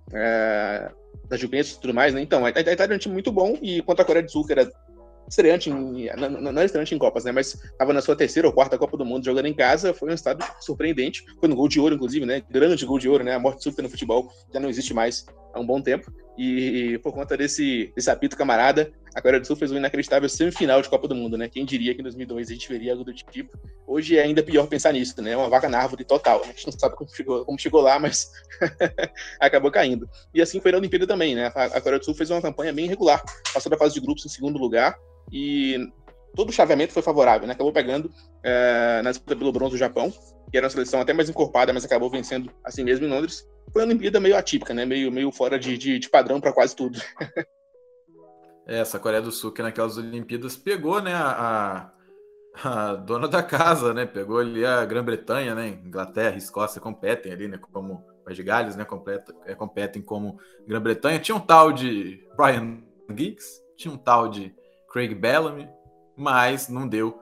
uh, da Juventus e tudo mais, né? Então, a, a Itália era um time muito bom e quanto a Coreia do Sul, que era estreante em, não, não era estreante em Copas, né? Mas estava na sua terceira ou quarta Copa do Mundo jogando em casa, foi um estado surpreendente. Foi no gol de ouro, inclusive, né? Grande gol de ouro, né? A morte súbita no futebol já não existe mais há um bom tempo. E, e por conta desse, desse apito camarada, a Coreia do Sul fez uma inacreditável semifinal de Copa do Mundo, né? Quem diria que em 2002 a gente veria algo do tipo. Hoje é ainda pior pensar nisso, né? Uma vaca na árvore total. Né? A gente não sabe como chegou, como chegou lá, mas acabou caindo. E assim foi na Olimpíada também, né? A Coreia do Sul fez uma campanha bem regular. Passou da fase de grupos em segundo lugar, e todo o chaveamento foi favorável, né? Acabou pegando é, na disputa pelo bronze do Japão, que era uma seleção até mais encorpada, mas acabou vencendo assim mesmo em Londres. Foi uma Olimpíada meio atípica, né? Meio, meio fora de, de, de padrão para quase tudo. é, essa Coreia do Sul que naquelas Olimpíadas pegou, né, a, a dona da casa, né? Pegou ali a Grã-Bretanha, né? Inglaterra, Escócia competem ali, né? Como País de Gales, né? Completa, é, competem como Grã-Bretanha. Tinha um tal de Brian Giggs, tinha um tal de Craig Bellamy, mas não deu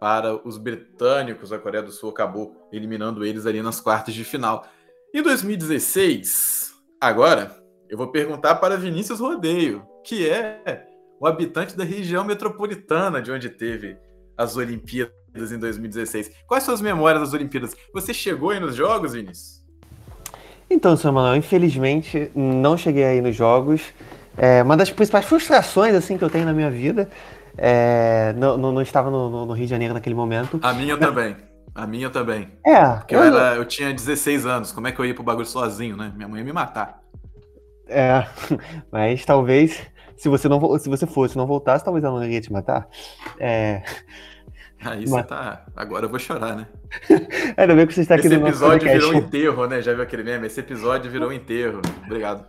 para os britânicos. A Coreia do Sul acabou eliminando eles ali nas quartas de final. Em 2016, agora, eu vou perguntar para Vinícius Rodeio, que é o habitante da região metropolitana de onde teve as Olimpíadas em 2016. Quais são as memórias das Olimpíadas? Você chegou aí nos jogos, Vinícius? Então, Samuel, infelizmente não cheguei aí nos jogos. É, uma das principais frustrações assim que eu tenho na minha vida é, não, não, não, estava no, no, Rio de Janeiro naquele momento. A minha Mas... também. A minha também. É. Porque eu, eu, era, eu tinha 16 anos. Como é que eu ia pro bagulho sozinho, né? Minha mãe ia me matar. É, mas talvez, se você não se você fosse não voltasse, talvez ela não iria te matar. É. Aí você tá. Agora eu vou chorar, né? Ainda bem que você está aqui Esse no episódio virou um enterro, né? Já viu aquele meme? Esse episódio virou um enterro. Obrigado.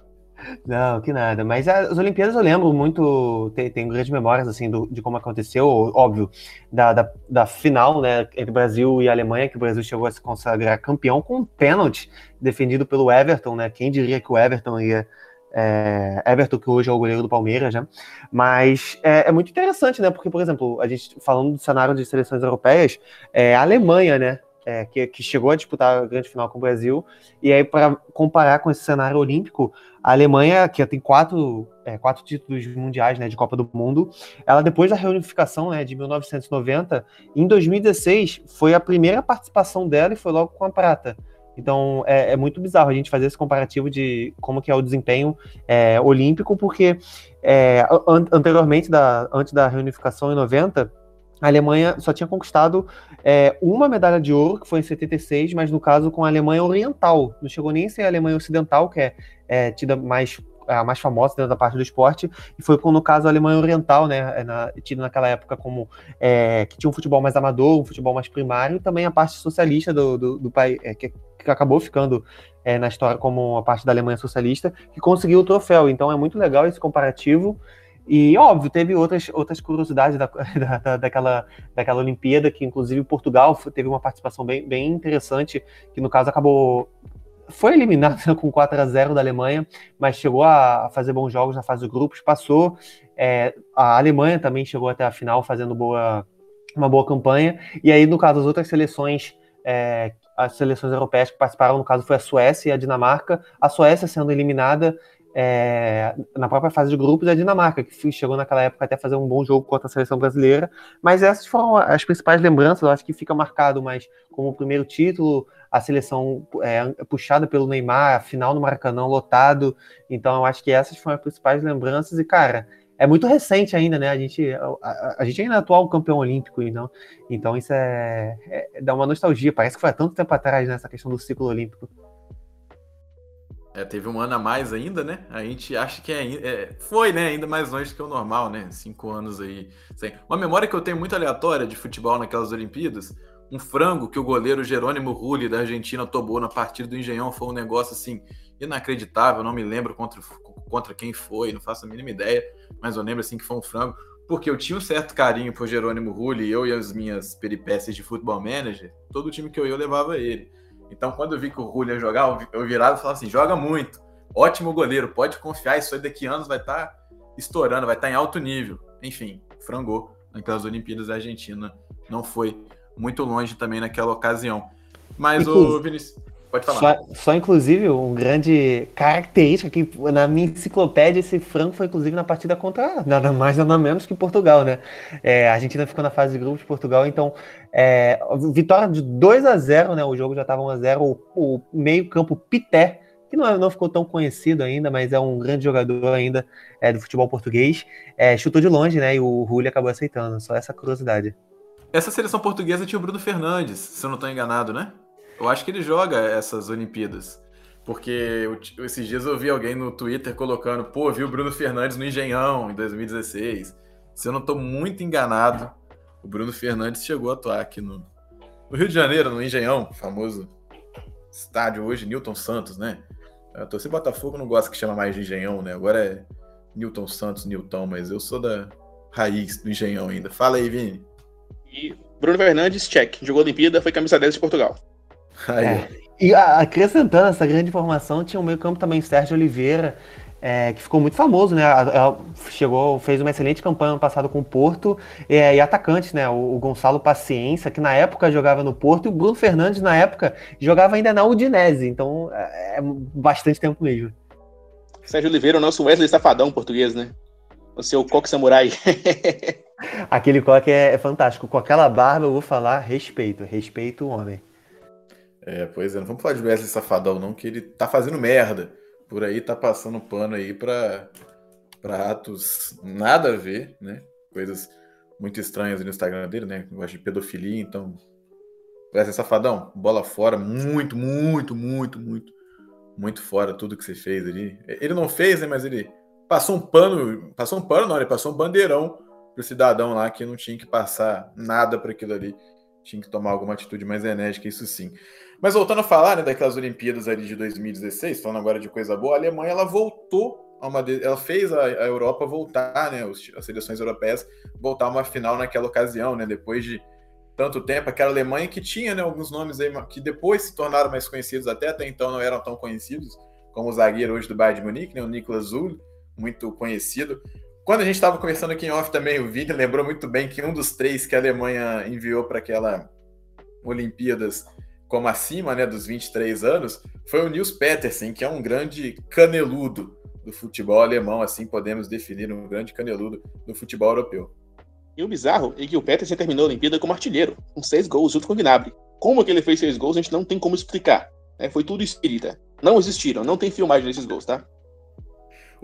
Não, que nada. Mas as Olimpíadas eu lembro muito, tenho grandes memórias assim do, de como aconteceu, óbvio, da, da, da, final, né, entre Brasil e Alemanha, que o Brasil chegou a se consagrar campeão com um pênalti defendido pelo Everton, né? Quem diria que o Everton ia é, Everton, que hoje é o goleiro do Palmeiras, né? Mas é, é, muito interessante, né? Porque, por exemplo, a gente falando do cenário de seleções europeias, é, a Alemanha, né? É, que, que, chegou a disputar a grande final com o Brasil, e aí, para comparar com esse cenário olímpico, a Alemanha, que tem quatro, é, quatro títulos mundiais né, de Copa do Mundo, ela depois da reunificação né, de 1990, em 2016 foi a primeira participação dela e foi logo com a prata. Então é, é muito bizarro a gente fazer esse comparativo de como que é o desempenho é, olímpico, porque é, an anteriormente, da, antes da reunificação em 90, a Alemanha só tinha conquistado é, uma medalha de ouro, que foi em 76, mas no caso com a Alemanha Oriental. Não chegou nem a ser a Alemanha Ocidental, que é, é tida mais a mais famosa dentro da parte do esporte, e foi no caso a Alemanha Oriental, né, é, na, naquela época como é, que tinha um futebol mais amador, um futebol mais primário, e também a parte socialista do, do, do país, é, que, que, acabou ficando é, na história como a parte da Alemanha socialista, que conseguiu o troféu. Então é muito legal esse comparativo. E, óbvio, teve outras, outras curiosidades da, da, daquela, daquela Olimpíada, que inclusive Portugal teve uma participação bem, bem interessante, que no caso acabou foi eliminado com 4 a 0 da Alemanha, mas chegou a fazer bons jogos na fase de grupos, passou. É, a Alemanha também chegou até a final fazendo boa, uma boa campanha. E aí, no caso, as outras seleções, é, as seleções europeias que participaram, no caso, foi a Suécia e a Dinamarca. A Suécia sendo eliminada é, na própria fase de grupos, a Dinamarca, que chegou naquela época até fazer um bom jogo contra a seleção brasileira. Mas essas foram as principais lembranças. Eu acho que fica marcado mais como o primeiro título, a seleção é, puxada pelo Neymar, a final no Maracanã lotado. Então, eu acho que essas foram as principais lembranças. E, cara, é muito recente ainda, né? A gente, a, a gente ainda é atual campeão olímpico, então, então isso é, é, dá uma nostalgia. Parece que foi há tanto tempo atrás nessa né, questão do ciclo olímpico. É, teve um ano a mais ainda, né? A gente acha que é, é, foi, né? Ainda mais longe que o normal, né? Cinco anos aí. Uma memória que eu tenho muito aleatória de futebol naquelas Olimpíadas. Um frango que o goleiro Jerônimo Rulli da Argentina tomou na partida do Engenhão foi um negócio assim inacreditável. Não me lembro contra, contra quem foi, não faço a mínima ideia, mas eu lembro assim que foi um frango. Porque eu tinha um certo carinho por Jerônimo Rulli, eu e as minhas peripécias de futebol manager, todo time que eu ia eu levava ele. Então, quando eu vi que o Julio ia jogar, eu virava e falava assim: joga muito, ótimo goleiro, pode confiar, isso aí daqui a anos vai estar tá estourando, vai estar tá em alto nível. Enfim, frangou naquelas Olimpíadas da Argentina, não foi muito longe também naquela ocasião. Mas o Vinícius. Pode falar. Só, só, inclusive, um grande característica que na minha enciclopédia esse frango foi inclusive na partida contra nada mais nada menos que Portugal, né? É, a Argentina ficou na fase de grupo de Portugal, então é, vitória de 2 a 0 né? O jogo já estava 1 a 0 O, o meio-campo Pité, que não, não ficou tão conhecido ainda, mas é um grande jogador ainda é, do futebol português, é, chutou de longe, né? E o Rulli acabou aceitando. Só essa curiosidade. Essa seleção portuguesa tinha o Bruno Fernandes, se eu não estou enganado, né? Eu acho que ele joga essas Olimpíadas. Porque eu, esses dias eu vi alguém no Twitter colocando, pô, viu o Bruno Fernandes no Engenhão em 2016. Se eu não estou muito enganado, o Bruno Fernandes chegou a atuar aqui no, no Rio de Janeiro, no Engenhão, famoso estádio hoje, Newton Santos, né? A torcida Botafogo não gosta que chama mais de Engenhão, né? Agora é Newton Santos, Newton, mas eu sou da raiz do Engenhão ainda. Fala aí, Vini. E Bruno Fernandes, check. Jogou a Olimpíada, foi camisa 10 de Portugal. É. E acrescentando essa grande informação, tinha o meio campo também Sérgio Oliveira, é, que ficou muito famoso, né? Ela chegou, fez uma excelente campanha no passado com o Porto é, e atacantes, né? O, o, Gonçalo Paciência, que na época jogava no Porto, e o Bruno Fernandes, na época, jogava ainda na Udinese, então é, é bastante tempo mesmo. Sérgio Oliveira, o nosso Wesley Safadão português, né? O seu coque samurai. Aquele coque é, é fantástico. Com aquela barba, eu vou falar respeito, respeito o homem. É, pois é, não vamos falar de Wesley Safadão, não, que ele tá fazendo merda. Por aí tá passando pano aí pra, pra atos nada a ver, né? Coisas muito estranhas no Instagram dele, né? Gosta de pedofilia, então. Wesley Safadão, bola fora, muito, muito, muito, muito, muito fora tudo que você fez ali. Ele não fez, né? Mas ele passou um pano, passou um pano, não, ele passou um bandeirão pro cidadão lá que não tinha que passar nada para aquilo ali. Tinha que tomar alguma atitude mais enérgica, isso sim. Mas voltando a falar né, daquelas Olimpíadas ali de 2016, falando agora de coisa boa, a Alemanha ela voltou a uma. Ela fez a, a Europa voltar, né? as seleções europeias voltar a uma final naquela ocasião, né? Depois de tanto tempo, aquela Alemanha que tinha né, alguns nomes aí que depois se tornaram mais conhecidos, até até então não eram tão conhecidos, como o zagueiro hoje do Bayern de Munique, né, o Niklas Zul, muito conhecido. Quando a gente estava conversando aqui em off também, o Vini lembrou muito bem que um dos três que a Alemanha enviou para aquela Olimpíadas como acima né, dos 23 anos, foi o Nils Petersen, que é um grande caneludo do futebol alemão, assim podemos definir um grande caneludo do futebol europeu. E o bizarro é que o Petersen terminou a Olimpíada como artilheiro, com seis gols junto com o Gnabry. Como que ele fez seis gols, a gente não tem como explicar. Né? Foi tudo espírita. Não existiram, não tem filmagem desses gols, tá?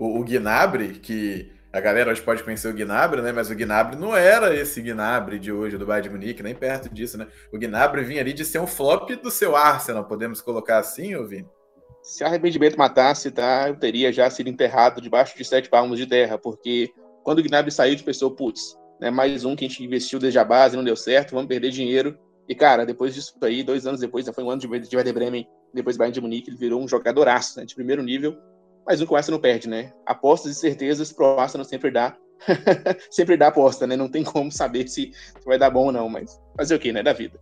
O, o Gnabry, que a galera hoje pode conhecer o Gnabry, né? Mas o Gnabry não era esse Gnabry de hoje do Bayern de Munique, nem perto disso, né? O Gnabry vinha ali de ser um flop do seu Arsenal, podemos colocar assim, Vini? Se arrependimento matasse, tá? Eu teria já sido enterrado debaixo de sete palmos de terra, porque quando o Gnabry saiu, de pessoa, putz, né? Mais um que a gente investiu desde a base, não deu certo, vamos perder dinheiro. E, cara, depois disso aí, dois anos depois, já foi um ano de Werder Bremen, depois Bayern de Munique, ele virou um jogadoraço, né? De primeiro nível mas nunca o Arsenal perde, né? Apostas e certezas pro Arsenal sempre dá. sempre dá aposta, né? Não tem como saber se, vai dar bom ou não, mas fazer o quê, né? Da vida.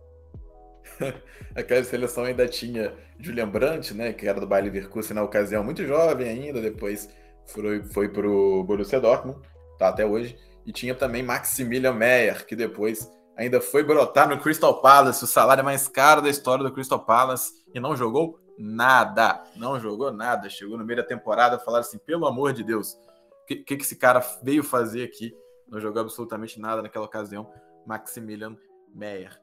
Aquela seleção ainda tinha Julian Brandt, né, que era do Bayer Leverkusen na ocasião, muito jovem ainda, depois foi, foi para o Borussia Dortmund, tá até hoje, e tinha também Maximilian Meyer, que depois ainda foi brotar no Crystal Palace, o salário mais caro da história do Crystal Palace, e não jogou nada, não jogou nada. Chegou no meio da temporada, falaram assim: pelo amor de Deus, o que, que esse cara veio fazer aqui? Não jogou absolutamente nada naquela ocasião. Maximilian Meyer.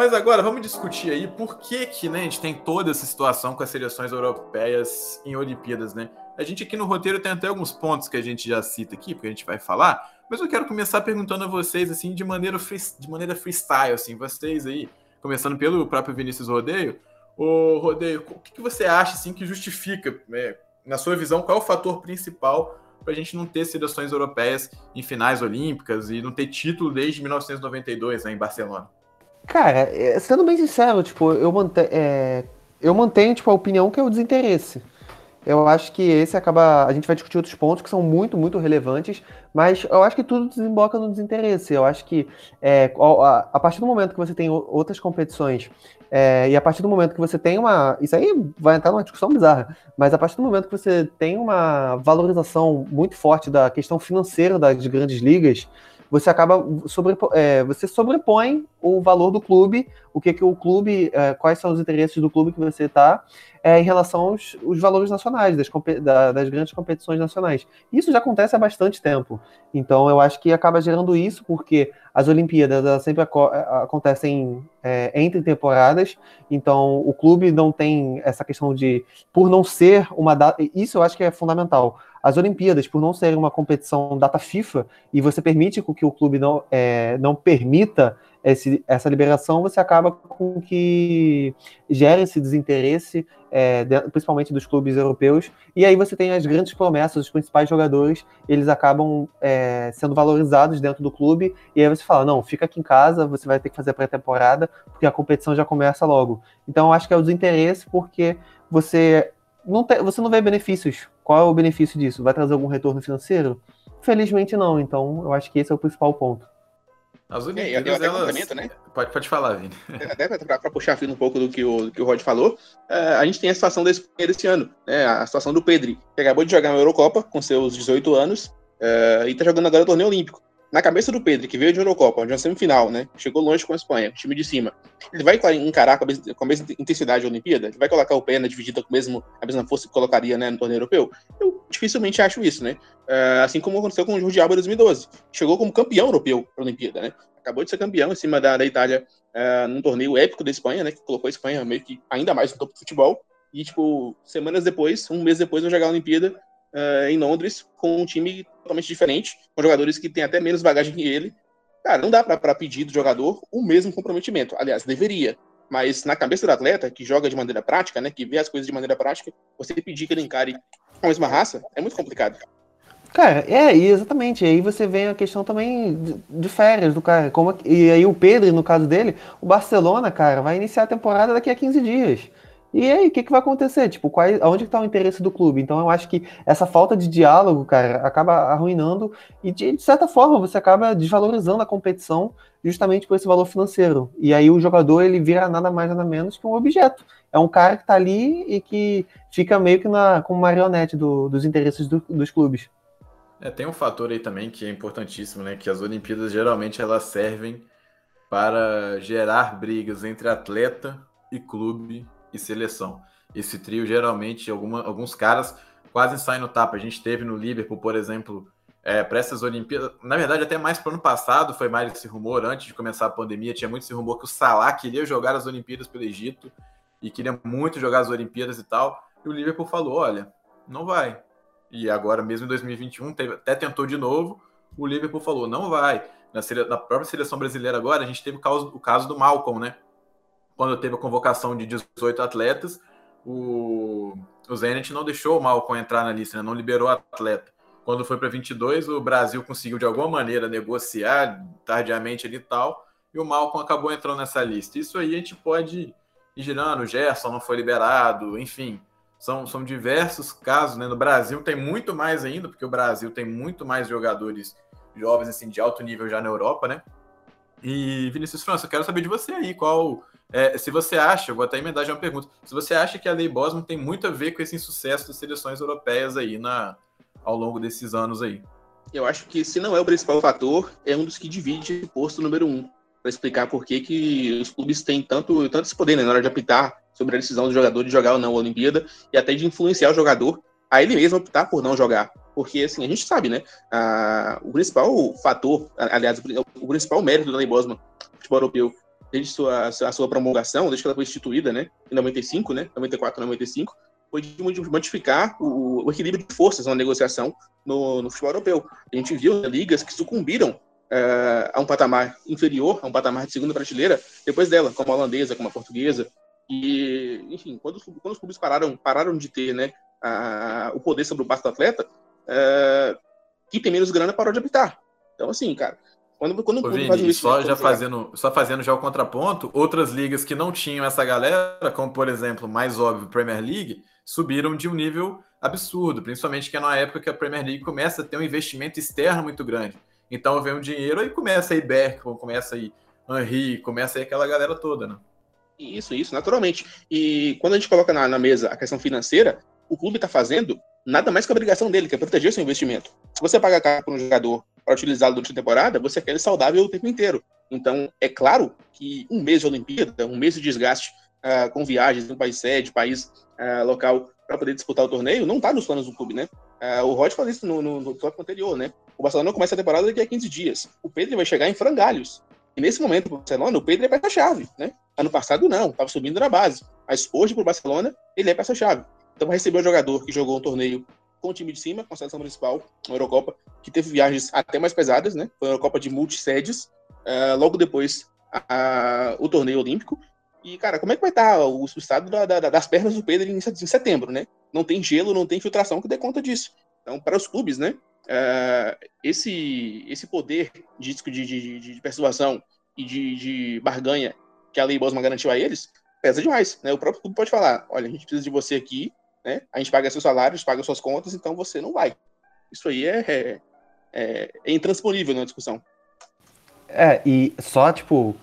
Mas agora vamos discutir aí por que, que né, a gente tem toda essa situação com as seleções europeias em Olimpíadas, né? A gente aqui no roteiro tem até alguns pontos que a gente já cita aqui, porque a gente vai falar, mas eu quero começar perguntando a vocês, assim, de maneira, free, de maneira freestyle, assim, vocês aí, começando pelo próprio Vinícius Rodeio. Ô, Rodeio, o que, que você acha, assim, que justifica, né, na sua visão, qual é o fator principal para a gente não ter seleções europeias em finais olímpicas e não ter título desde 1992 né, em Barcelona? Cara, é, sendo bem sincero, tipo, eu, mante é, eu mantenho tipo, a opinião que é o desinteresse. Eu acho que esse acaba. A gente vai discutir outros pontos que são muito, muito relevantes, mas eu acho que tudo desemboca no desinteresse. Eu acho que é, a, a, partir do momento que você tem outras competições, é, e a partir do momento que você tem uma. Isso aí vai entrar numa discussão bizarra, mas a partir do momento que você tem uma valorização muito forte da questão financeira das grandes ligas, você acaba é, você sobrepõe o valor do clube, o que, que o clube, é, quais são os interesses do clube que você está é, em relação aos, os valores nacionais, das, da, das grandes competições nacionais. Isso já acontece há bastante tempo. Então eu acho que acaba gerando isso, porque as Olimpíadas sempre ac acontecem é, entre temporadas, então o clube não tem essa questão de, por não ser uma data, isso eu acho que é fundamental as Olimpíadas, por não serem uma competição data FIFA, e você permite que o clube não, é, não permita esse, essa liberação, você acaba com que gera esse desinteresse, é, principalmente dos clubes europeus, e aí você tem as grandes promessas, os principais jogadores, eles acabam é, sendo valorizados dentro do clube, e aí você fala, não, fica aqui em casa, você vai ter que fazer pré-temporada, porque a competição já começa logo. Então, eu acho que é o desinteresse, porque você não, te, você não vê benefícios qual é o benefício disso? Vai trazer algum retorno financeiro? Felizmente não, então eu acho que esse é o principal ponto. As Olimpíadas, é, elas... né? Pode, pode falar, Vini. Até para puxar fino um pouco do que o, do que o Rod falou, uh, a gente tem a situação desse, desse ano, né? A situação do Pedri, que acabou de jogar na Eurocopa com seus 18 anos uh, e está jogando agora o torneio olímpico na cabeça do Pedro, que veio de Eurocopa, é uma semifinal, né? Chegou longe com a Espanha, time de cima. Ele vai encarar com a, mesma, com a mesma intensidade a Olimpíada? Ele vai colocar o pé na dividida com mesmo, a mesma força que colocaria né, no torneio europeu? Eu dificilmente acho isso, né? Uh, assim como aconteceu com o Jordi Alba em 2012. Chegou como campeão europeu para a Olimpíada, né? Acabou de ser campeão em cima da, da Itália uh, num torneio épico da Espanha, né? Que colocou a Espanha meio que ainda mais no topo do futebol. E, tipo, semanas depois, um mês depois, vai jogar a Olimpíada uh, em Londres com um time totalmente diferente, com jogadores que têm até menos bagagem que ele. Cara, não dá para pedir do jogador o mesmo comprometimento. Aliás, deveria. Mas na cabeça do atleta, que joga de maneira prática, né, que vê as coisas de maneira prática, você pedir que ele encare a mesma raça é muito complicado. Cara, é, exatamente. E aí você vem a questão também de, de férias do cara. Como, e aí o Pedro, no caso dele, o Barcelona, cara, vai iniciar a temporada daqui a 15 dias. E aí, o que, que vai acontecer? Tipo, qual, aonde está o interesse do clube? Então, eu acho que essa falta de diálogo, cara, acaba arruinando e, de, de, certa forma, você acaba desvalorizando a competição justamente por esse valor financeiro. E aí, o jogador, ele vira nada mais, nada menos que um objeto. É um cara que está ali e que fica meio que na, como marionete do, dos interesses do, dos clubes. É, tem um fator aí também que é importantíssimo, né? Que as Olimpíadas, geralmente, elas servem para gerar brigas entre atleta e clube e seleção. Esse trio, geralmente, alguma, alguns caras quase saem no tapa. A gente teve no Liverpool, por exemplo, é, para essas Olimpíadas. Na verdade, até mais para o ano passado foi mais esse rumor. Antes de começar a pandemia, tinha muito esse rumor que o Salah queria jogar as Olimpíadas pelo Egito e queria muito jogar as Olimpíadas e tal. E o Liverpool falou: olha, não vai. E agora, mesmo em 2021, teve, até tentou de novo. O Liverpool falou: não vai. Na, na própria seleção brasileira agora, a gente teve o caso, o caso do Malcolm, né? Quando teve a convocação de 18 atletas, o, o Zenit não deixou o Malcom entrar na lista, né? não liberou o atleta. Quando foi para 22, o Brasil conseguiu de alguma maneira negociar tardiamente ali e tal, e o Malcom acabou entrando nessa lista. Isso aí a gente pode e girando, o Gerson não foi liberado, enfim. São, são diversos casos, né? No Brasil tem muito mais ainda, porque o Brasil tem muito mais jogadores jovens, assim, de alto nível já na Europa, né? E, Vinícius França, eu quero saber de você aí, qual... É, se você acha, vou até emendar já uma pergunta, se você acha que a Lei Bosman tem muito a ver com esse insucesso das seleções europeias aí na, ao longo desses anos aí. Eu acho que se não é o principal fator, é um dos que divide o posto número um, para explicar por que, que os clubes têm tanto, tanto esse poder né, na hora de apitar sobre a decisão do jogador de jogar ou não a Olimpíada e até de influenciar o jogador a ele mesmo optar por não jogar. Porque, assim, a gente sabe, né? A, o principal fator, aliás, o principal mérito da Lei Bosman, futebol europeu, desde sua, a sua promulgação, desde que ela foi instituída, né? Em 95, né? 94, 95, foi de modificar o, o equilíbrio de forças na negociação no, no futebol europeu. A gente viu ligas que sucumbiram uh, a um patamar inferior, a um patamar de segunda prateleira, depois dela, como a holandesa, como a portuguesa. E, enfim, quando, quando os clubes pararam, pararam de ter né, a, o poder sobre o passo do atleta, uh, quem tem menos grana parou de habitar. Então, assim, cara, quando, quando Ô, Vini, faz um só já fazendo, só fazendo já o contraponto, outras ligas que não tinham essa galera, como por exemplo, mais óbvio, Premier League, subiram de um nível absurdo, principalmente que é na época que a Premier League começa a ter um investimento externo muito grande. Então vem um dinheiro e começa aí Bergkamp, começa aí Henry, começa aí aquela galera toda, né? Isso, isso, naturalmente. E quando a gente coloca na, na mesa a questão financeira, o clube está fazendo nada mais que a obrigação dele, que é proteger seu investimento. Se você paga caro para um jogador para utilizá-lo durante a temporada, você quer ele saudável o tempo inteiro. Então, é claro que um mês de Olimpíada, um mês de desgaste uh, com viagens no país sede, país uh, local, para poder disputar o torneio, não está nos planos do clube, né? Uh, o Rod falou isso no, no, no tópico anterior, né? O Barcelona começa a temporada daqui a 15 dias. O Pedro vai chegar em frangalhos. E nesse momento, para o Barcelona, o Pedro é peça-chave, né? Ano passado, não, estava subindo na base. Mas hoje, para o Barcelona, ele é peça-chave. Então, vai receber um jogador que jogou um torneio com o time de cima, com a seleção municipal, uma Eurocopa, que teve viagens até mais pesadas, né? Foi uma Eurocopa de multissedes. Uh, logo depois, a, a, o torneio olímpico. E, cara, como é que vai estar o, o estado da, da, das pernas do Pedro em, em, setembro, né? Não tem gelo, não tem infiltração que dê conta disso. Então, para os clubes, né? Uh, esse, esse poder de, de, de, de persuasão e de, de barganha que a Lei Bosman garantiu a eles, pesa demais, né? O próprio clube pode falar, olha, a gente precisa de você aqui, né? A gente paga seus salários, paga suas contas, então você não vai. Isso aí é, é, é, é intransponível na discussão. É, e só, tipo,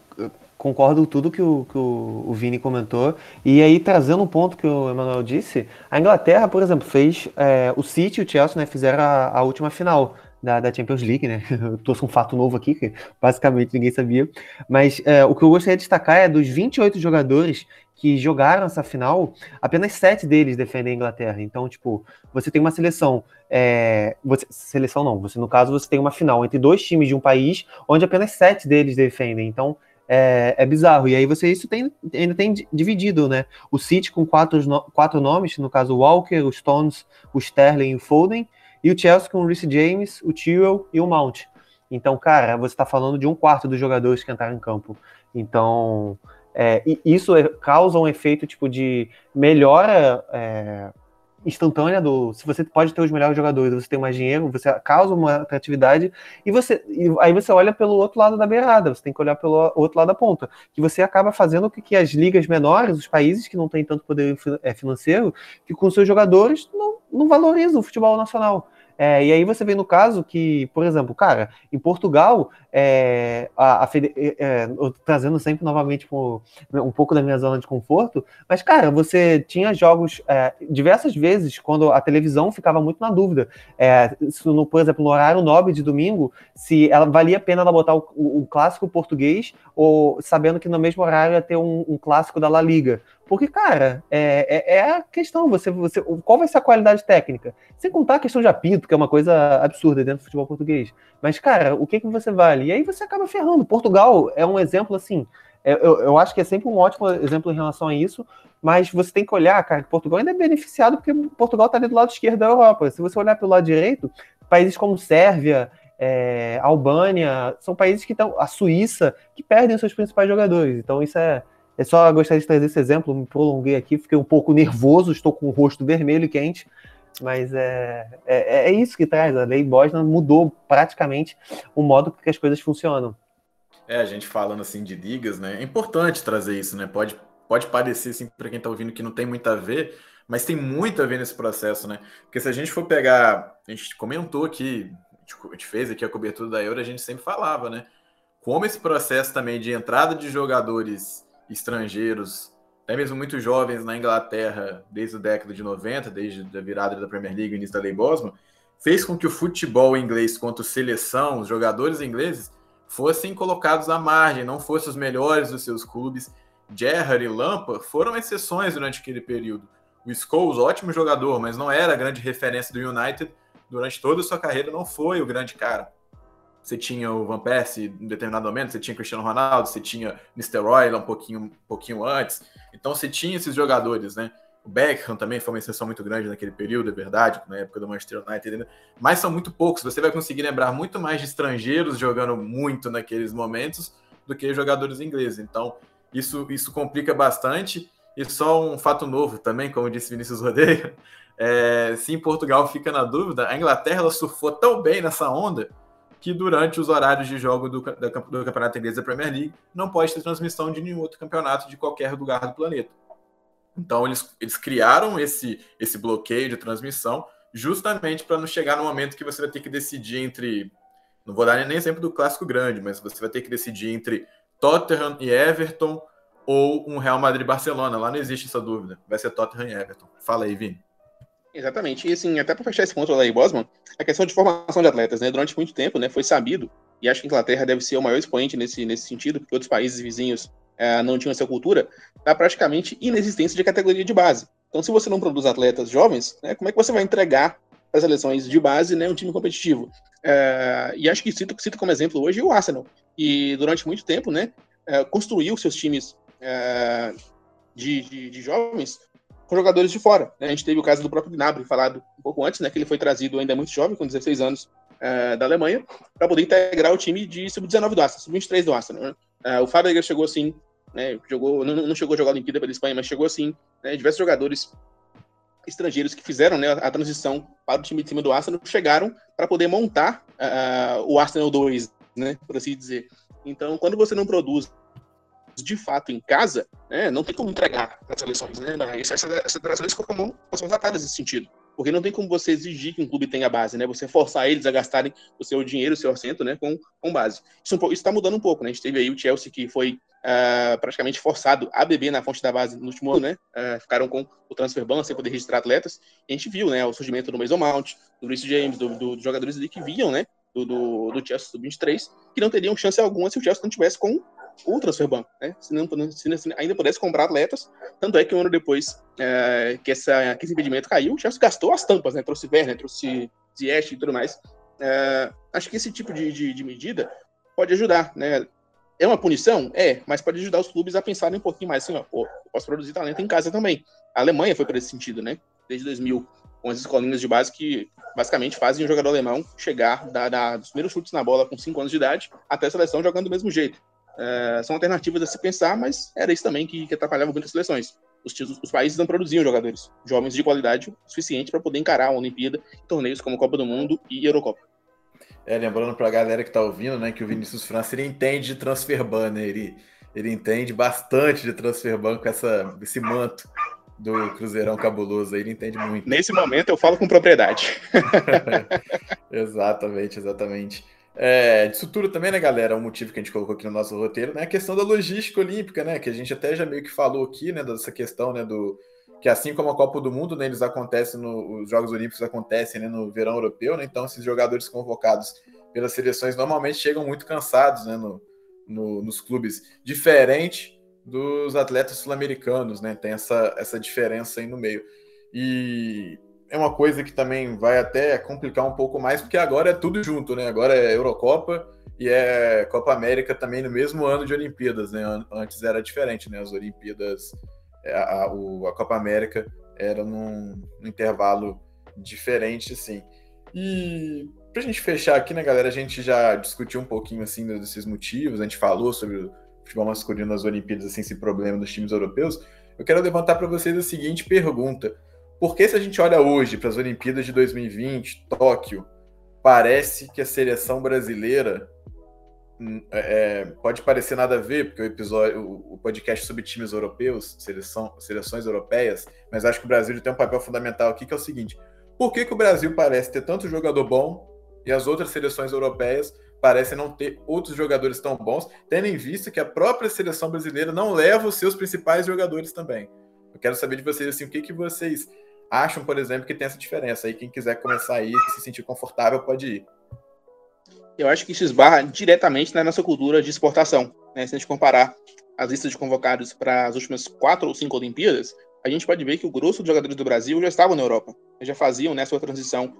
concordo tudo que o, que o, Vini comentou. E aí, trazendo um ponto que o Emanuel disse, a Inglaterra, por exemplo, fez é, o City e o Chelsea, né, fizeram a, a última final da, da, Champions League, né? Eu trouxe um fato novo aqui, que basicamente ninguém sabia. Mas é, o que eu gostaria de destacar é dos 28 jogadores que jogaram essa final, apenas sete deles defendem a Inglaterra. Então, tipo, você tem uma seleção. É, você, seleção não, você, no caso, você tem uma final entre dois times de um país, onde apenas sete deles defendem. Então, é, é bizarro. E aí você isso tem, ainda tem dividido, né? O City com quatro, quatro nomes, no caso o Walker, o Stones, o Sterling e o Foden, e o Chelsea com o Reece James, o Tyrrell e o Mount. Então, cara, você está falando de um quarto dos jogadores que entraram em campo. Então, é, isso é, causa um efeito tipo de melhora é, instantânea do. Se você pode ter os melhores jogadores, você tem mais dinheiro, você causa uma atratividade e você e aí você olha pelo outro lado da beirada, você tem que olhar pelo outro lado da ponta, que você acaba fazendo com que as ligas menores, os países que não têm tanto poder é, financeiro, que com seus jogadores não, não valorizam o futebol nacional. É, e aí você vê no caso que, por exemplo, cara, em Portugal, é, a, a é, é trazendo sempre novamente um, um pouco da minha zona de conforto, mas, cara, você tinha jogos é, diversas vezes quando a televisão ficava muito na dúvida. É, no, por exemplo, no horário nobre de domingo, se ela valia a pena ela botar o, o, o clássico português ou sabendo que no mesmo horário ia ter um, um clássico da La Liga. Porque, cara, é, é, é, a questão, você, você, qual vai ser a qualidade técnica? Sem contar a questão de apito, que é uma coisa absurda dentro do futebol português. Mas, cara, o que, que você vale? E aí você acaba ferrando. Portugal é um exemplo, assim, é, eu, eu acho que é sempre um ótimo exemplo em relação a isso, mas você tem que olhar, cara, que Portugal ainda é beneficiado porque Portugal está ali do lado esquerdo da Europa. Se você olhar pelo lado direito, países como Sérvia, é, Albânia, são países que estão, a Suíça, que perdem seus principais jogadores. Então isso é, é só gostaria de trazer esse exemplo, me prolonguei aqui, fiquei um pouco nervoso, estou com o rosto vermelho e quente, mas é, é, é isso que traz. A lei Bosna mudou praticamente o modo que as coisas funcionam. É, a gente falando assim de ligas, né? É importante trazer isso, né? Pode pode parecer assim para quem está ouvindo que não tem muito a ver, mas tem muito a ver nesse processo, né? Porque se a gente for pegar, a gente comentou aqui, a gente fez aqui a cobertura da Euro, a gente sempre falava, né? Como esse processo também de entrada de jogadores estrangeiros, até mesmo muito jovens na Inglaterra, desde a década de 90, desde a virada da Premier League, início da Lei Bosman, fez com que o futebol inglês quanto seleção, os jogadores ingleses, fossem colocados à margem, não fossem os melhores dos seus clubes. Gerrard e Lampa foram exceções durante aquele período. O Scholes, ótimo jogador, mas não era a grande referência do United durante toda a sua carreira, não foi o grande cara. Você tinha o Van Persie em determinado momento, você tinha Cristiano Ronaldo, você tinha Mr. Roy um pouquinho, um pouquinho antes. Então você tinha esses jogadores, né? O Beckham também foi uma exceção muito grande naquele período, é verdade, na época do Manchester United, mas são muito poucos. Você vai conseguir lembrar muito mais de estrangeiros jogando muito naqueles momentos do que jogadores ingleses. Então, isso, isso complica bastante. E só um fato novo também, como disse Vinícius Rodeio, é, se em Portugal fica na dúvida, a Inglaterra surfou tão bem nessa onda que durante os horários de jogo do, do Campeonato Inglês da Premier League não pode ter transmissão de nenhum outro campeonato de qualquer lugar do planeta. Então eles, eles criaram esse, esse bloqueio de transmissão justamente para não chegar no momento que você vai ter que decidir entre. Não vou dar nem exemplo do clássico grande, mas você vai ter que decidir entre Tottenham e Everton ou um Real Madrid Barcelona. Lá não existe essa dúvida. Vai ser Tottenham e Everton. Fala aí, Vini. Exatamente. E assim, até para fechar esse ponto aí, Bosman, a questão de formação de atletas, né? Durante muito tempo, né, foi sabido, e acho que a Inglaterra deve ser o maior expoente nesse, nesse sentido, porque outros países vizinhos é, não tinham essa cultura, da praticamente inexistência de categoria de base. Então, se você não produz atletas jovens, né, como é que você vai entregar para as seleções de base né, um time competitivo? É, e acho que cito, cito como exemplo hoje o Arsenal, e durante muito tempo né, é, construiu seus times de, de, de, jovens com jogadores de fora. Né? A gente teve o caso do próprio Gnabry, falado um pouco antes, né, que ele foi trazido ainda muito jovem, com 16 anos, é, da Alemanha, para poder integrar o time de sub-19 do Arsenal, sub-23 do Arsenal. Né? É, o Fábio chegou assim, né, jogou, não, não, chegou a jogar a Olimpíada pela Espanha, mas chegou assim, né, diversos jogadores estrangeiros que fizeram né, a transição para o time de cima do Arsenal chegaram para poder montar uh, o Arsenal 2, né, por assim dizer. Então, quando você não produz de fato em casa, né, não tem como entregar as seleções. Né? Essas, seleções ficam são atadas nesse sentido. Porque não tem como você exigir que um clube tenha base, né? Você forçar eles a gastarem o seu dinheiro, o seu orçamento, né? Com, com base. Isso está mudando um pouco, né? A gente teve aí o Chelsea que foi uh, praticamente forçado a beber na fonte da base no último ano, né? Uh, ficaram com o transfer ban sem poder registrar atletas. A gente viu, né? O surgimento do Mason Mount, do Reece James, do, do, dos jogadores ali que vinham, né? Do, do, do Chelsea sub-23, que não teriam chance alguma se o Chelsea não tivesse com o transfer ban, né? Se, não, se, se ainda pudesse comprar atletas, tanto é que um ano depois é, que, essa, que esse impedimento caiu, o Chelsea gastou as tampas, né? Trouxe Werner, trouxe Ziyech e tudo mais. É, acho que esse tipo de, de, de, medida pode ajudar, né? É uma punição? É, mas pode ajudar os clubes a pensarem um pouquinho mais assim, ó, pô, posso produzir talento em casa também. A Alemanha foi para esse sentido, né? Desde 2000, com as escolinhas de base que basicamente fazem o jogador alemão chegar da, da, dos primeiros chutes na bola com 5 anos de idade até a seleção jogando do mesmo jeito. É, são alternativas a se pensar, mas era isso também que, que atrapalhava muitas seleções. Os, os, países não produziam jogadores jovens de qualidade suficiente para poder encarar a Olimpíada, torneios como Copa do Mundo e Eurocopa. É, lembrando para a galera que está ouvindo, né, que o Vinícius França ele entende de transfer ban, né? Ele, ele entende bastante de transfer ban com essa, esse manto do Cruzeirão cabuloso ele entende muito. Nesse momento eu falo com propriedade. exatamente, exatamente. É, disso tudo também, né, galera? O motivo que a gente colocou aqui no nosso roteiro, né? A questão da logística olímpica, né? Que a gente até já meio que falou aqui, né? Dessa questão, né? Do que assim como a Copa do Mundo, né? Eles acontecem no, os Jogos Olímpicos acontecem né, no verão europeu, né? Então esses jogadores convocados pelas seleções normalmente chegam muito cansados, né? No, no, nos clubes, diferente dos atletas sul-americanos, né? Tem essa, essa diferença aí no meio. E é uma coisa que também vai até complicar um pouco mais, porque agora é tudo junto, né? Agora é Eurocopa e é Copa América também no mesmo ano de Olimpíadas, né? Antes era diferente, né? As Olimpíadas, é, a, a, a Copa América era num, num, intervalo diferente, assim. E pra gente fechar aqui, né, galera? A gente já discutiu um pouquinho, assim, desses motivos, a gente falou sobre o futebol masculino nas Olimpíadas, assim, esse problema dos times europeus. Eu quero levantar para vocês a seguinte pergunta porque se a gente olha hoje para as Olimpíadas de 2020, Tóquio, parece que a seleção brasileira hum, é, é, pode parecer nada a ver, porque o episódio, o, podcast sobre times europeus, seleção, seleções europeias, mas acho que o Brasil tem um papel fundamental aqui, que é o seguinte: por que, que o Brasil parece ter tanto jogador bom e as outras seleções europeias parecem não ter outros jogadores tão bons, tendo em vista que a própria seleção brasileira não leva os seus principais jogadores também? Eu quero saber de vocês assim, o que, que vocês acham, por exemplo, que tem essa diferença. Aí quem quiser começar aí, se sentir confortável, pode ir. Eu acho que isso esbarra diretamente na nossa cultura de exportação. Né? Se a gente comparar as listas de convocados para as últimas quatro ou cinco Olimpíadas, a gente pode ver que o grosso dos jogadores do Brasil já estavam na Europa. Já faziam né, sua transição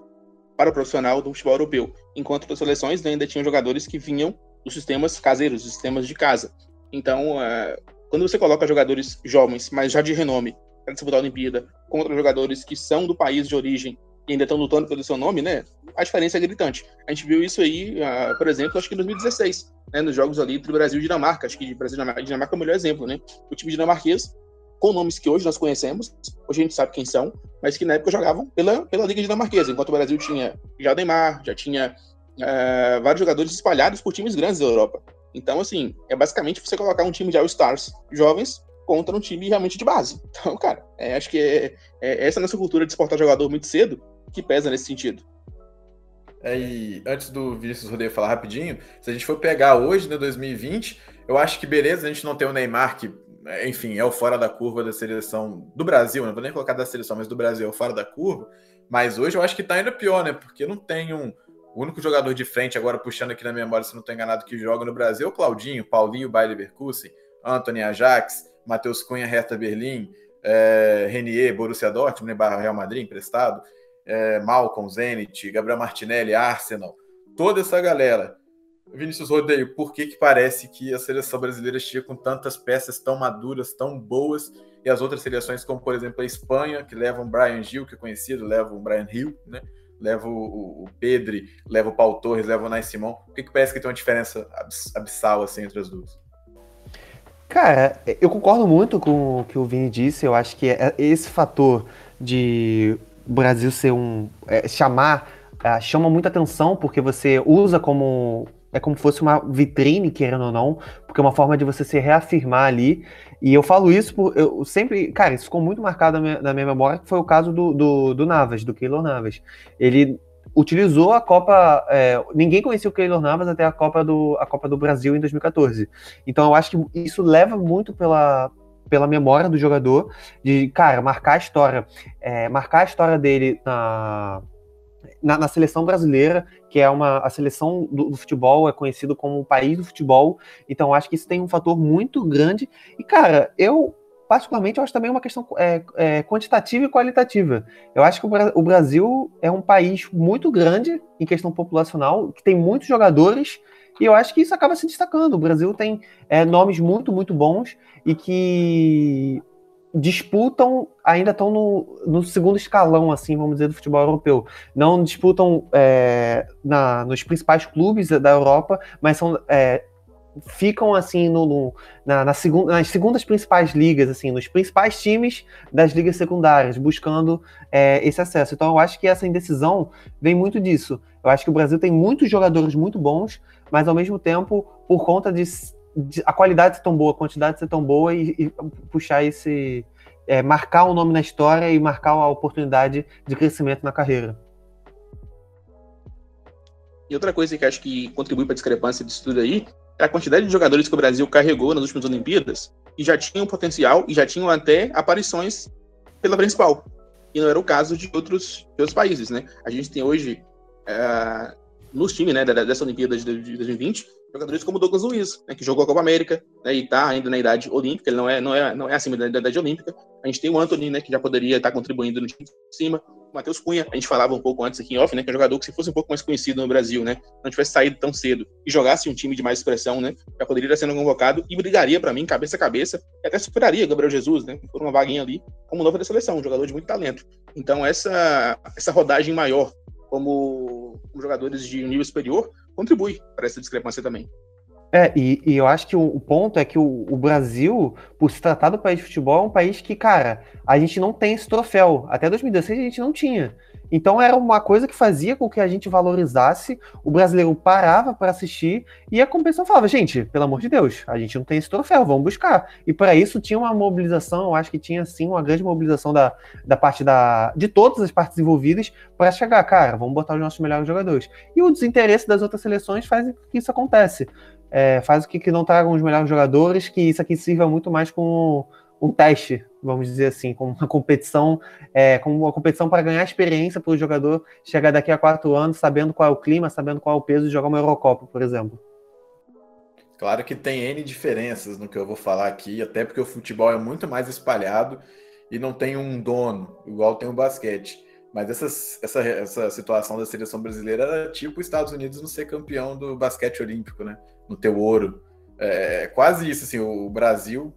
para o profissional do futebol europeu, enquanto as seleções ainda tinham jogadores que vinham dos sistemas caseiros, dos sistemas de casa. Então, uh, quando você coloca jogadores jovens, mas já de renome, para disputar a Olimpíada, contra jogadores que são do país de origem e ainda estão lutando pelo seu nome, né? A diferença é gritante. A gente viu isso aí, uh, por exemplo, acho que em 2016, né, nos jogos ali entre Brasil e Dinamarca. Acho que Brasil e Dinamarca é o melhor exemplo, né? O time dinamarquês, com nomes que hoje nós conhecemos, hoje a gente sabe quem são, mas que na época jogavam pela, pela Liga Dinamarquesa, enquanto o Brasil tinha já o Neymar, já tinha uh, vários jogadores espalhados por times grandes da Europa. Então, assim, é basicamente você colocar um time de All-Stars jovens contra um time realmente de base. Então, cara, é, acho que é, é, essa nossa cultura de exportar jogador muito cedo que pesa nesse sentido. É, e antes do Vinícius Rodeio falar rapidinho, se a gente for pegar hoje, né, 2020, eu acho que beleza a gente não tem o Neymar, que, enfim, é o fora da curva da seleção do Brasil, não vou nem colocar da seleção, mas do Brasil é o fora da curva. Mas hoje eu acho que tá ainda pior, né? Porque não tem um, o único jogador de frente, agora puxando aqui na memória, se não estou enganado, que joga no Brasil é o Claudinho, Paulinho, Bayer Leverkusen, Anthony Ajax, Matheus Cunha, Hertha Berlim, é, Renier, Borussia Dortmund, Barra Real Madrid, emprestado, é, Malcolm, Zenit, Gabriel Martinelli, Arsenal, toda essa galera. Vinícius Rodeio, por que, que parece que a seleção brasileira chega com tantas peças tão maduras, tão boas, e as outras seleções, como por exemplo a Espanha, que leva um Brian Gil, que é conhecido, leva um Brian Hill, né? leva o, o Pedri, leva o Paulo Torres, leva o Nai Simão. Por que, que parece que tem uma diferença abissal assim entre as duas? Cara, eu concordo muito com o que o Vini disse. Eu acho que é, esse fator de o Brasil ser um. É, chamar. É, chama muita atenção porque você usa como. É como se fosse uma vitrine, querendo ou não, porque é uma forma de você se reafirmar ali. E eu falo isso por. Eu sempre. Cara, isso ficou muito marcado na minha, na minha memória, que foi o caso do, do, do Navas, do Keylor Navas. Ele utilizou a Copa. É, ninguém conhecia o Keylor Navas até a Copa, do, a Copa do Brasil em 2014. Então eu acho que isso leva muito pela, pela memória do jogador, de, cara, marcar a história. É, marcar a história dele na, na, na, seleção brasileira, que é uma a seleção do, do, futebol, é conhecido como o país do futebol. Então acho que isso tem um fator muito grande. E, cara, eu particularmente, eu acho também uma questão é, é, quantitativa e qualitativa. Eu acho que o, o, Brasil é um país muito grande em questão populacional, que tem muitos jogadores, e eu acho que isso acaba se destacando. O Brasil tem é, nomes muito, muito bons e que disputam, ainda estão no, no, segundo escalão, assim, vamos dizer, do futebol europeu. Não disputam é, na, nos principais clubes da Europa, mas são é, ficam assim no, no na, na segunda, nas segundas principais ligas, assim, nos principais times das ligas secundárias, buscando é, esse acesso. Então eu acho que essa indecisão vem muito disso. Eu acho que o Brasil tem muitos jogadores muito bons, mas ao mesmo tempo, por conta de, de a qualidade ser tão boa, a quantidade ser tão boa e, e puxar esse é, marcar o um nome na história e marcar a oportunidade de crescimento na carreira. E outra coisa que acho que contribui para a discrepância disso tudo aí a quantidade de jogadores que o Brasil carregou nas últimas Olimpíadas e já tinham potencial e já tinham até aparições pela principal. E não era o caso de outros, de outros países, né? A gente tem hoje, uh, nos times né, dessa Olimpíada de 2020, jogadores como Douglas Luiz, né, que jogou a Copa América né, e está ainda na idade olímpica, ele não é, não é, não é acima da idade olímpica. A gente tem o Anthony, né, que já poderia estar contribuindo no time de cima. Matheus Cunha, a gente falava um pouco antes aqui em off, né, que é um jogador que se fosse um pouco mais conhecido no Brasil, né, não tivesse saído tão cedo e jogasse um time de mais expressão, né, já poderia estar sendo convocado e brigaria para mim cabeça a cabeça e até superaria Gabriel Jesus, né, por uma vaguinha ali como novo da seleção, um jogador de muito talento. Então essa essa rodagem maior como, como jogadores de nível superior contribui para essa discrepância também. É, e, e, eu acho que o, o ponto é que o, o, Brasil, por se tratar do país de futebol, é um país que, cara, a gente não tem esse troféu. Até 2016 a gente não tinha. Então era uma coisa que fazia com que a gente valorizasse, o brasileiro parava para assistir e a competição falava: gente, pelo amor de Deus, a gente não tem esse troféu, vamos buscar. E para isso tinha uma mobilização, eu acho que tinha sim uma grande mobilização da, da parte da, de todas as partes envolvidas para chegar, cara, vamos botar os nossos melhores jogadores. E o desinteresse das outras seleções faz com que isso acontece. É, faz com que não tragam os melhores jogadores, que isso aqui sirva muito mais como um teste, vamos dizer assim, como uma competição, é, como uma competição para ganhar experiência para o jogador chegar daqui a quatro anos sabendo qual é o clima, sabendo qual é o peso de jogar uma Eurocopa, por exemplo. Claro que tem N diferenças no que eu vou falar aqui, até porque o futebol é muito mais espalhado e não tem um dono, igual tem o basquete. Mas essa, essa, essa situação da seleção brasileira era tipo os Estados Unidos não ser campeão do basquete olímpico, né? No teu ouro. É quase isso, assim, o Brasil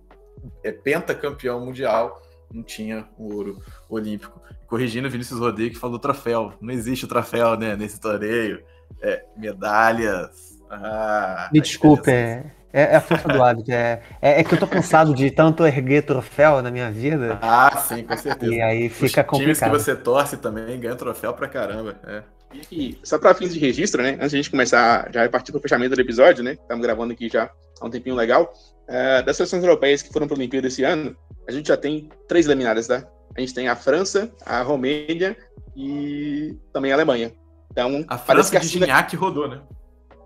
é pentacampeão mundial, não tinha o ouro olímpico. Corrigindo o Vinícius Rodrigues falou troféu. Não existe o troféu, né, nesse torneio. É, medalhas. Ah, Me desculpe, é, é, é, a força do hábito. É, é, é, que eu tô cansado de tanto erguer troféu na minha vida. Ah, sim, com certeza. E aí fica Os complicado. times que você torce também ganham troféu pra caramba. É. E só para fins de registro, né? Antes de a gente começar, já partir para o fechamento do episódio, né? Estamos gravando aqui já há um tempinho legal. Uh, das seleções europeias que foram para a Olimpíada esse ano, a gente já tem três eliminadas, tá? A gente tem a França, a Romênia e também a Alemanha. Então, a França que a de Cina... rodou, né?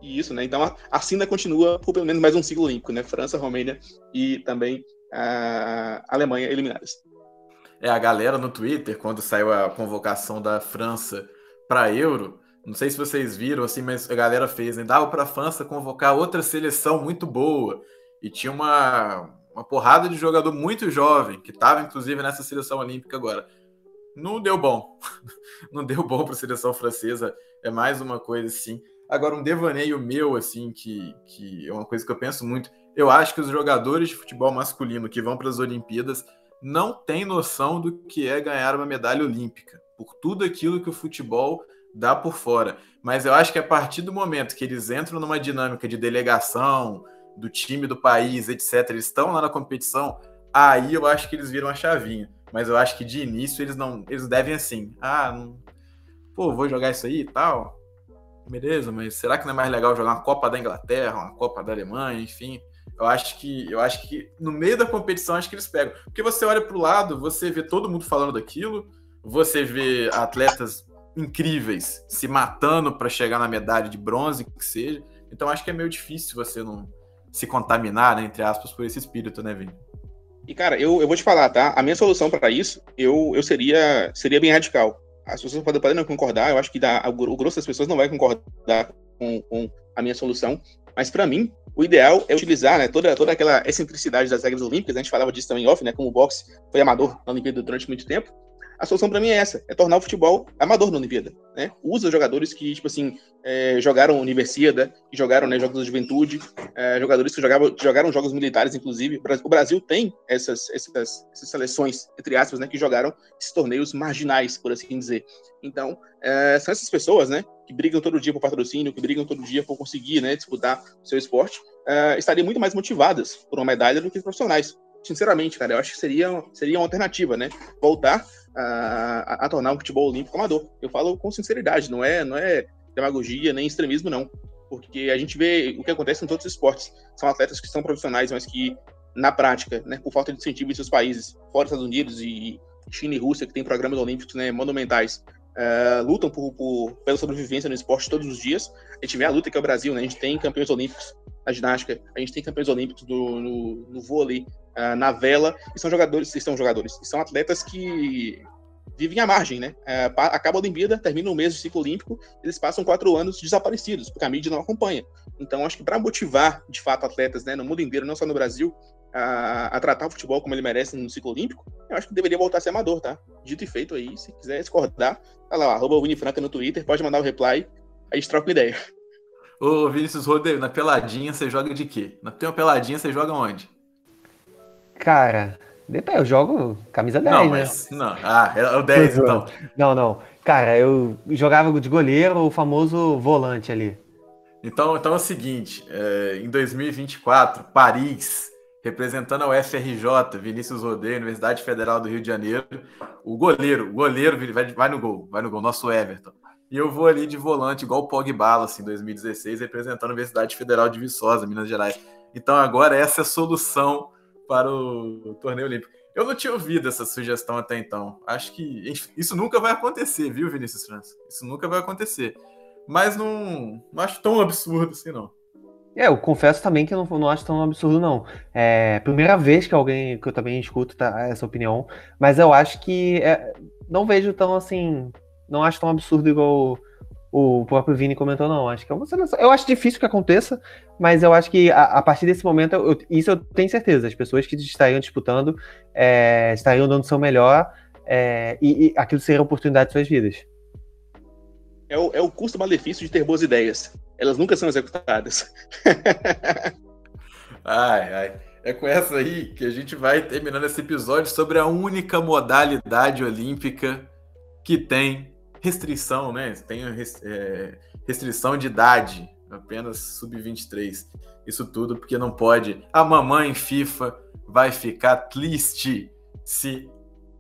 Isso, né? Então a, a continua por pelo menos mais um ciclo olímpico, né? França, Romênia e também a Alemanha eliminadas. É, a galera no Twitter, quando saiu a convocação da França para Euro, não sei se vocês viram, assim, mas a galera fez, né? Dava para a França convocar outra seleção muito boa. E tinha uma, uma porrada de jogador muito jovem, que estava inclusive nessa seleção olímpica agora. Não deu bom. Não deu bom para a seleção francesa. É mais uma coisa assim. Agora, um devaneio meu, assim, que, que é uma coisa que eu penso muito. Eu acho que os jogadores de futebol masculino que vão para as Olimpíadas não têm noção do que é ganhar uma medalha olímpica, por tudo aquilo que o futebol dá por fora. Mas eu acho que a partir do momento que eles entram numa dinâmica de delegação, do time do país, etc., eles estão lá na competição, aí eu acho que eles viram a chavinha. Mas eu acho que de início eles não. Eles devem assim. Ah, não, pô, vou jogar isso aí e tal. Beleza, mas será que não é mais legal jogar uma Copa da Inglaterra, uma Copa da Alemanha, enfim? Eu acho que eu acho que no meio da competição acho que eles pegam. Porque você olha para o lado, você vê todo mundo falando daquilo, você vê atletas incríveis se matando para chegar na medalha de bronze, que seja. Então acho que é meio difícil você não se contaminar, né, entre aspas, por esse espírito, né, Vini? E cara, eu, eu vou te falar, tá? A minha solução para isso, eu, eu seria seria bem radical. As pessoas podem, podem não concordar, eu acho que dá, o grosso das pessoas não vai concordar com, com a minha solução, mas para mim, o ideal é utilizar né, toda, toda aquela excentricidade das regras olímpicas, a gente falava disso também off, né, como o boxe foi amador na Olimpíada durante muito tempo, a solução para mim é essa, é tornar o futebol amador na Olimpíada, né? Usa jogadores que, tipo assim, é, jogaram Universidade, que jogaram né, jogos da juventude, é, jogadores que jogavam, jogaram jogos militares, inclusive. O Brasil tem essas, essas, essas seleções, entre aspas, né, que jogaram esses torneios marginais, por assim dizer. Então, é, são essas pessoas, né, que brigam todo dia por patrocínio, que brigam todo dia por conseguir, né, disputar o seu esporte, é, estariam muito mais motivadas por uma medalha do que os profissionais sinceramente, cara, eu acho que seria, seria uma alternativa, né? Voltar a, a, tornar o futebol olímpico amador. Eu falo com sinceridade, não é, não é demagogia nem extremismo, não. Porque a gente vê o que acontece em todos os esportes. São atletas que são profissionais, mas que, na prática, né, por falta de incentivo em seus países, fora dos Estados Unidos e China e Rússia, que tem programas olímpicos né, monumentais, uh, lutam por, por, pela sobrevivência no esporte todos os dias. A gente vê a luta que é o Brasil, né? A gente tem campeões olímpicos na ginástica, a gente tem campeões olímpicos do, no, no vôlei, uh, na vela, e são jogadores, são jogadores, são atletas que vivem à margem, né? Uh, acaba a Olimpíada, termina o mês de ciclo olímpico, eles passam quatro anos desaparecidos, porque a mídia não acompanha. Então, acho que para motivar, de fato, atletas né, no mundo inteiro, não só no Brasil, a, a, tratar o futebol como ele merece no ciclo olímpico, eu acho que deveria voltar a ser amador, tá? Dito e feito aí, se quiser discordar, tá lá, arroba Winifranca no Twitter, pode mandar o reply, a gente troca uma ideia. Ô, Vinícius Rodeiro, na peladinha você joga de quê? Na tem uma peladinha você joga onde? Cara, depende, eu jogo camisa 10, não, mas, né? Não, ah, é o 10 então. Não, não. Cara, eu jogava de goleiro, o famoso volante ali. Então, então é o seguinte, é, em 2024, Paris, representando a UFRJ, Vinícius Rodeiro, Universidade Federal do Rio de Janeiro, o goleiro, o goleiro vai, vai no gol, vai no gol, nosso Everton. E eu vou ali de volante, igual o Pogba, assim, 2016, representando a Universidade Federal de Viçosa, Minas Gerais. Então agora essa é a solução para o torneio olímpico. Eu não tinha ouvido essa sugestão até então. Acho que isso nunca vai acontecer, viu, Vinícius França? Isso nunca vai acontecer. Mas não, não acho tão absurdo assim, não. É, eu confesso também que eu não, não acho tão absurdo, não. É primeira vez que alguém que eu também escuto tá, essa opinião, mas eu acho que é, não vejo tão assim. Não acho tão absurdo igual o próprio Vini comentou, não. Acho que é uma seleção. Eu acho difícil que aconteça, mas eu acho que a, a partir desse momento, eu, isso eu tenho certeza. As pessoas que estariam disputando é, estariam dando o seu melhor é, e, e aquilo seria a oportunidade de suas vidas. É o, é o custo-malefício de ter boas ideias. Elas nunca são executadas. ai, ai. É com essa aí que a gente vai terminando esse episódio sobre a única modalidade olímpica que tem restrição, né? Tem é, restrição de idade, apenas sub-23. Isso tudo porque não pode. A mamãe FIFA vai ficar triste se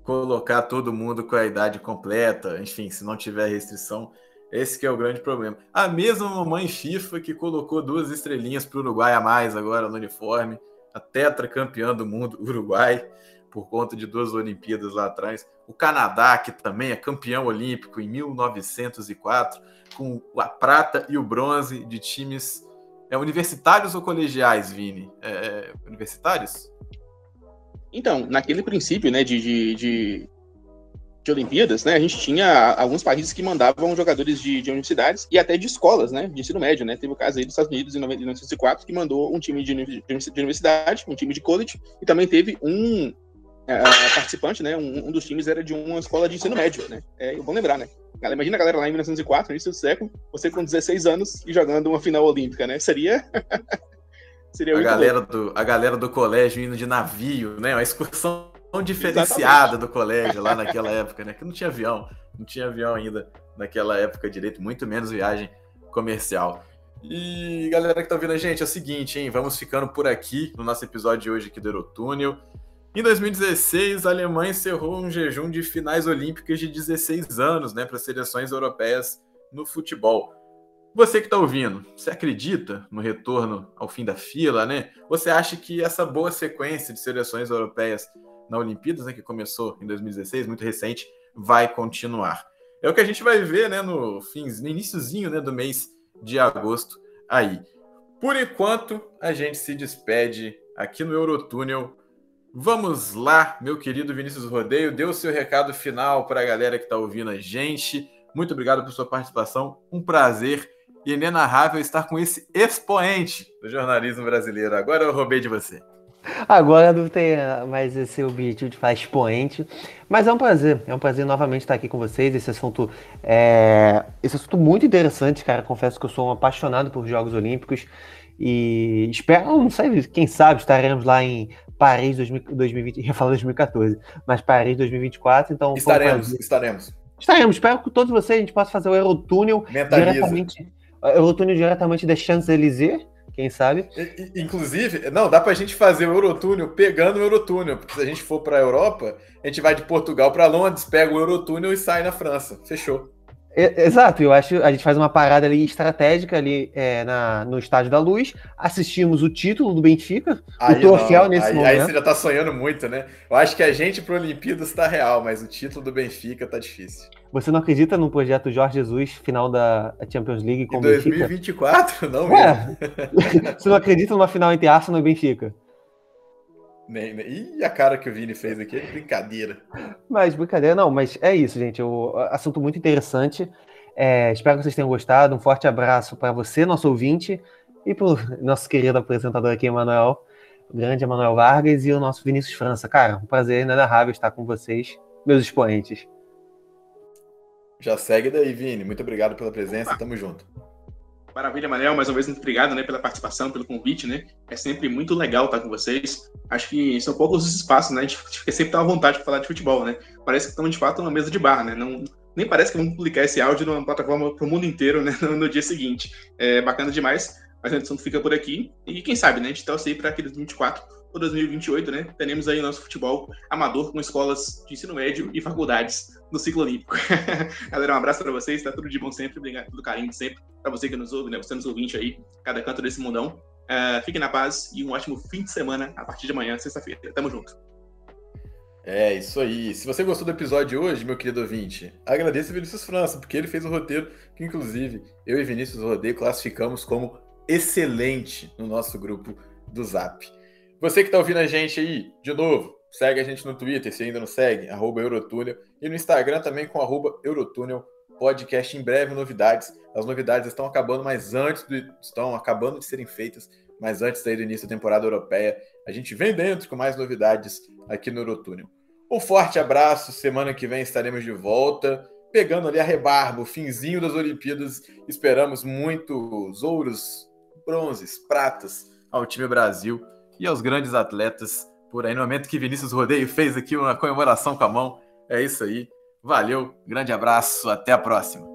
colocar todo mundo com a idade completa, enfim, se não tiver restrição. Esse que é o grande problema. A mesma mamãe FIFA que colocou duas estrelinhas para o Uruguai a mais agora no uniforme, a tetracampeã do mundo Uruguai, por conta de duas Olimpíadas lá atrás. O Canadá, que também é campeão olímpico em 1904, com a prata e o bronze de times é, universitários ou colegiais, Vini? É, é, universitários? Então, naquele princípio né, de, de, de, de, Olimpíadas, né, a gente tinha alguns países que mandavam jogadores de, de, universidades e até de escolas, né, de ensino médio. Né? Teve o caso aí dos Estados Unidos em 1904, que mandou um time de, de universidade, um time de college, e também teve um participante, né? Um, um, dos times era de uma escola de ensino médio, né? É, vamos lembrar, né? Imagina a galera lá em 1904, no início do século, você com 16 anos e jogando uma final olímpica, né? Seria. Seria a galera do A galera do colégio indo de navio, né? Uma excursão diferenciada Exatamente. do colégio lá naquela época, né? Que não tinha avião, não tinha avião ainda naquela época direito, muito menos viagem comercial. E galera que tá ouvindo a gente, é o seguinte, hein? Vamos ficando por aqui no nosso episódio de hoje aqui do Eurotúnel. Em 2016, a Alemanha encerrou um jejum de finais olímpicas de 16 anos né, para seleções europeias no futebol. Você que está ouvindo, você acredita no retorno ao fim da fila, né? Você acha que essa boa sequência de seleções europeias na Olimpíadas, né, que começou em 2016, muito recente, vai continuar? É o que a gente vai ver, né, no fins, no iníciozinho, né, do mês de agosto aí. Por enquanto, a gente se despede aqui no Eurotúnel Vamos lá, meu querido Vinícius Rodeio, dê o seu recado final para a galera que está ouvindo a gente. Muito obrigado por sua participação, um prazer e inenarrável estar com esse expoente do jornalismo brasileiro. Agora eu roubei de você. Agora não tem mais esse objetivo de falar expoente, mas é um prazer, é um prazer novamente estar aqui com vocês. Esse assunto é esse assunto muito interessante, cara. Confesso que eu sou um apaixonado por Jogos Olímpicos e espero, não sei, quem sabe estaremos lá em Paris 2020, ia falar 2014, mas Paris 2024, então... Estaremos, estaremos. Estaremos, espero que todos vocês a gente possa fazer o Eurotúnel diretamente, Eurotúnel diretamente da Champs-Élysées, quem sabe? Inclusive, não, dá pra gente fazer o Eurotúnel pegando o Eurotúnel, porque se a gente for pra Europa, a gente vai de Portugal para Londres, pega o Eurotúnel e sai na França. Fechou. Exato, eu acho a gente faz uma parada ali estratégica ali é, na, no Estádio da Luz, assistimos o título do Benfica, aí o troféu nesse aí, momento. Aí você já tá sonhando muito, né? Eu acho que a gente pro Olimpíadas tá real, mas o título do Benfica tá difícil. Você não acredita no projeto Jorge Jesus, final da Champions League com o Benfica? 2024? Não mesmo. você não acredita numa final entre Arsenal e Benfica? Nem, nem... Ih, a cara que o Vini fez aqui é brincadeira. Mas brincadeira, não, mas é isso, gente. O assunto muito interessante. É, espero que vocês tenham gostado. Um forte abraço para você, nosso ouvinte, e para o nosso querido apresentador aqui, Emanuel, o grande Emanuel Vargas, e o nosso Vinícius França. Cara, um prazer inenarrável estar com vocês, meus expoentes. Já segue daí, Vini. Muito obrigado pela presença. Tamo junto. Maravilha, Manel. Mais uma vez, muito obrigado né, pela participação, pelo convite. Né? É sempre muito legal estar com vocês. Acho que são poucos os espaços, né? A gente fica sempre à vontade de falar de futebol, né? Parece que estamos, de fato, numa mesa de bar, né? Não, nem parece que vamos publicar esse áudio numa plataforma para o mundo inteiro né, no, no, dia seguinte. É bacana demais, mas a edição fica por aqui. E quem sabe, né? A gente torce aí para aqueles 24 2028, né? Teremos aí o nosso futebol amador com escolas de ensino médio e faculdades no ciclo olímpico. Galera, um abraço para vocês, tá tudo de bom sempre, obrigado pelo carinho de sempre, para você que nos ouve, né? Você nos ouvinte aí, cada canto desse mundão. Uh, fiquem na paz e um ótimo fim de semana a partir de amanhã, sexta-feira. Tamo junto. É, isso aí. Se você gostou do episódio de hoje, meu querido ouvinte, agradeço a Vinícius França, porque ele fez o roteiro que, inclusive, eu e Vinícius Rodeio classificamos como excelente no nosso grupo do Zap. Você que está ouvindo a gente aí, de novo, segue a gente no Twitter, se ainda não segue, arroba Eurotúnel, e no Instagram também com arroba Eurotúnel Podcast. Em breve, novidades. As novidades estão acabando, mas antes do, estão acabando de serem feitas, mas antes do início da temporada europeia. A gente vem dentro com mais novidades aqui no Eurotúnel. Um forte abraço. Semana que vem estaremos de volta, pegando ali a rebarba, o finzinho das Olimpíadas. Esperamos muitos ouros, bronzes, pratas ao time Brasil e aos grandes atletas por aí. No momento que Vinícius Rodeio fez aqui uma comemoração com a mão. É isso aí. Valeu, grande abraço, até a próxima.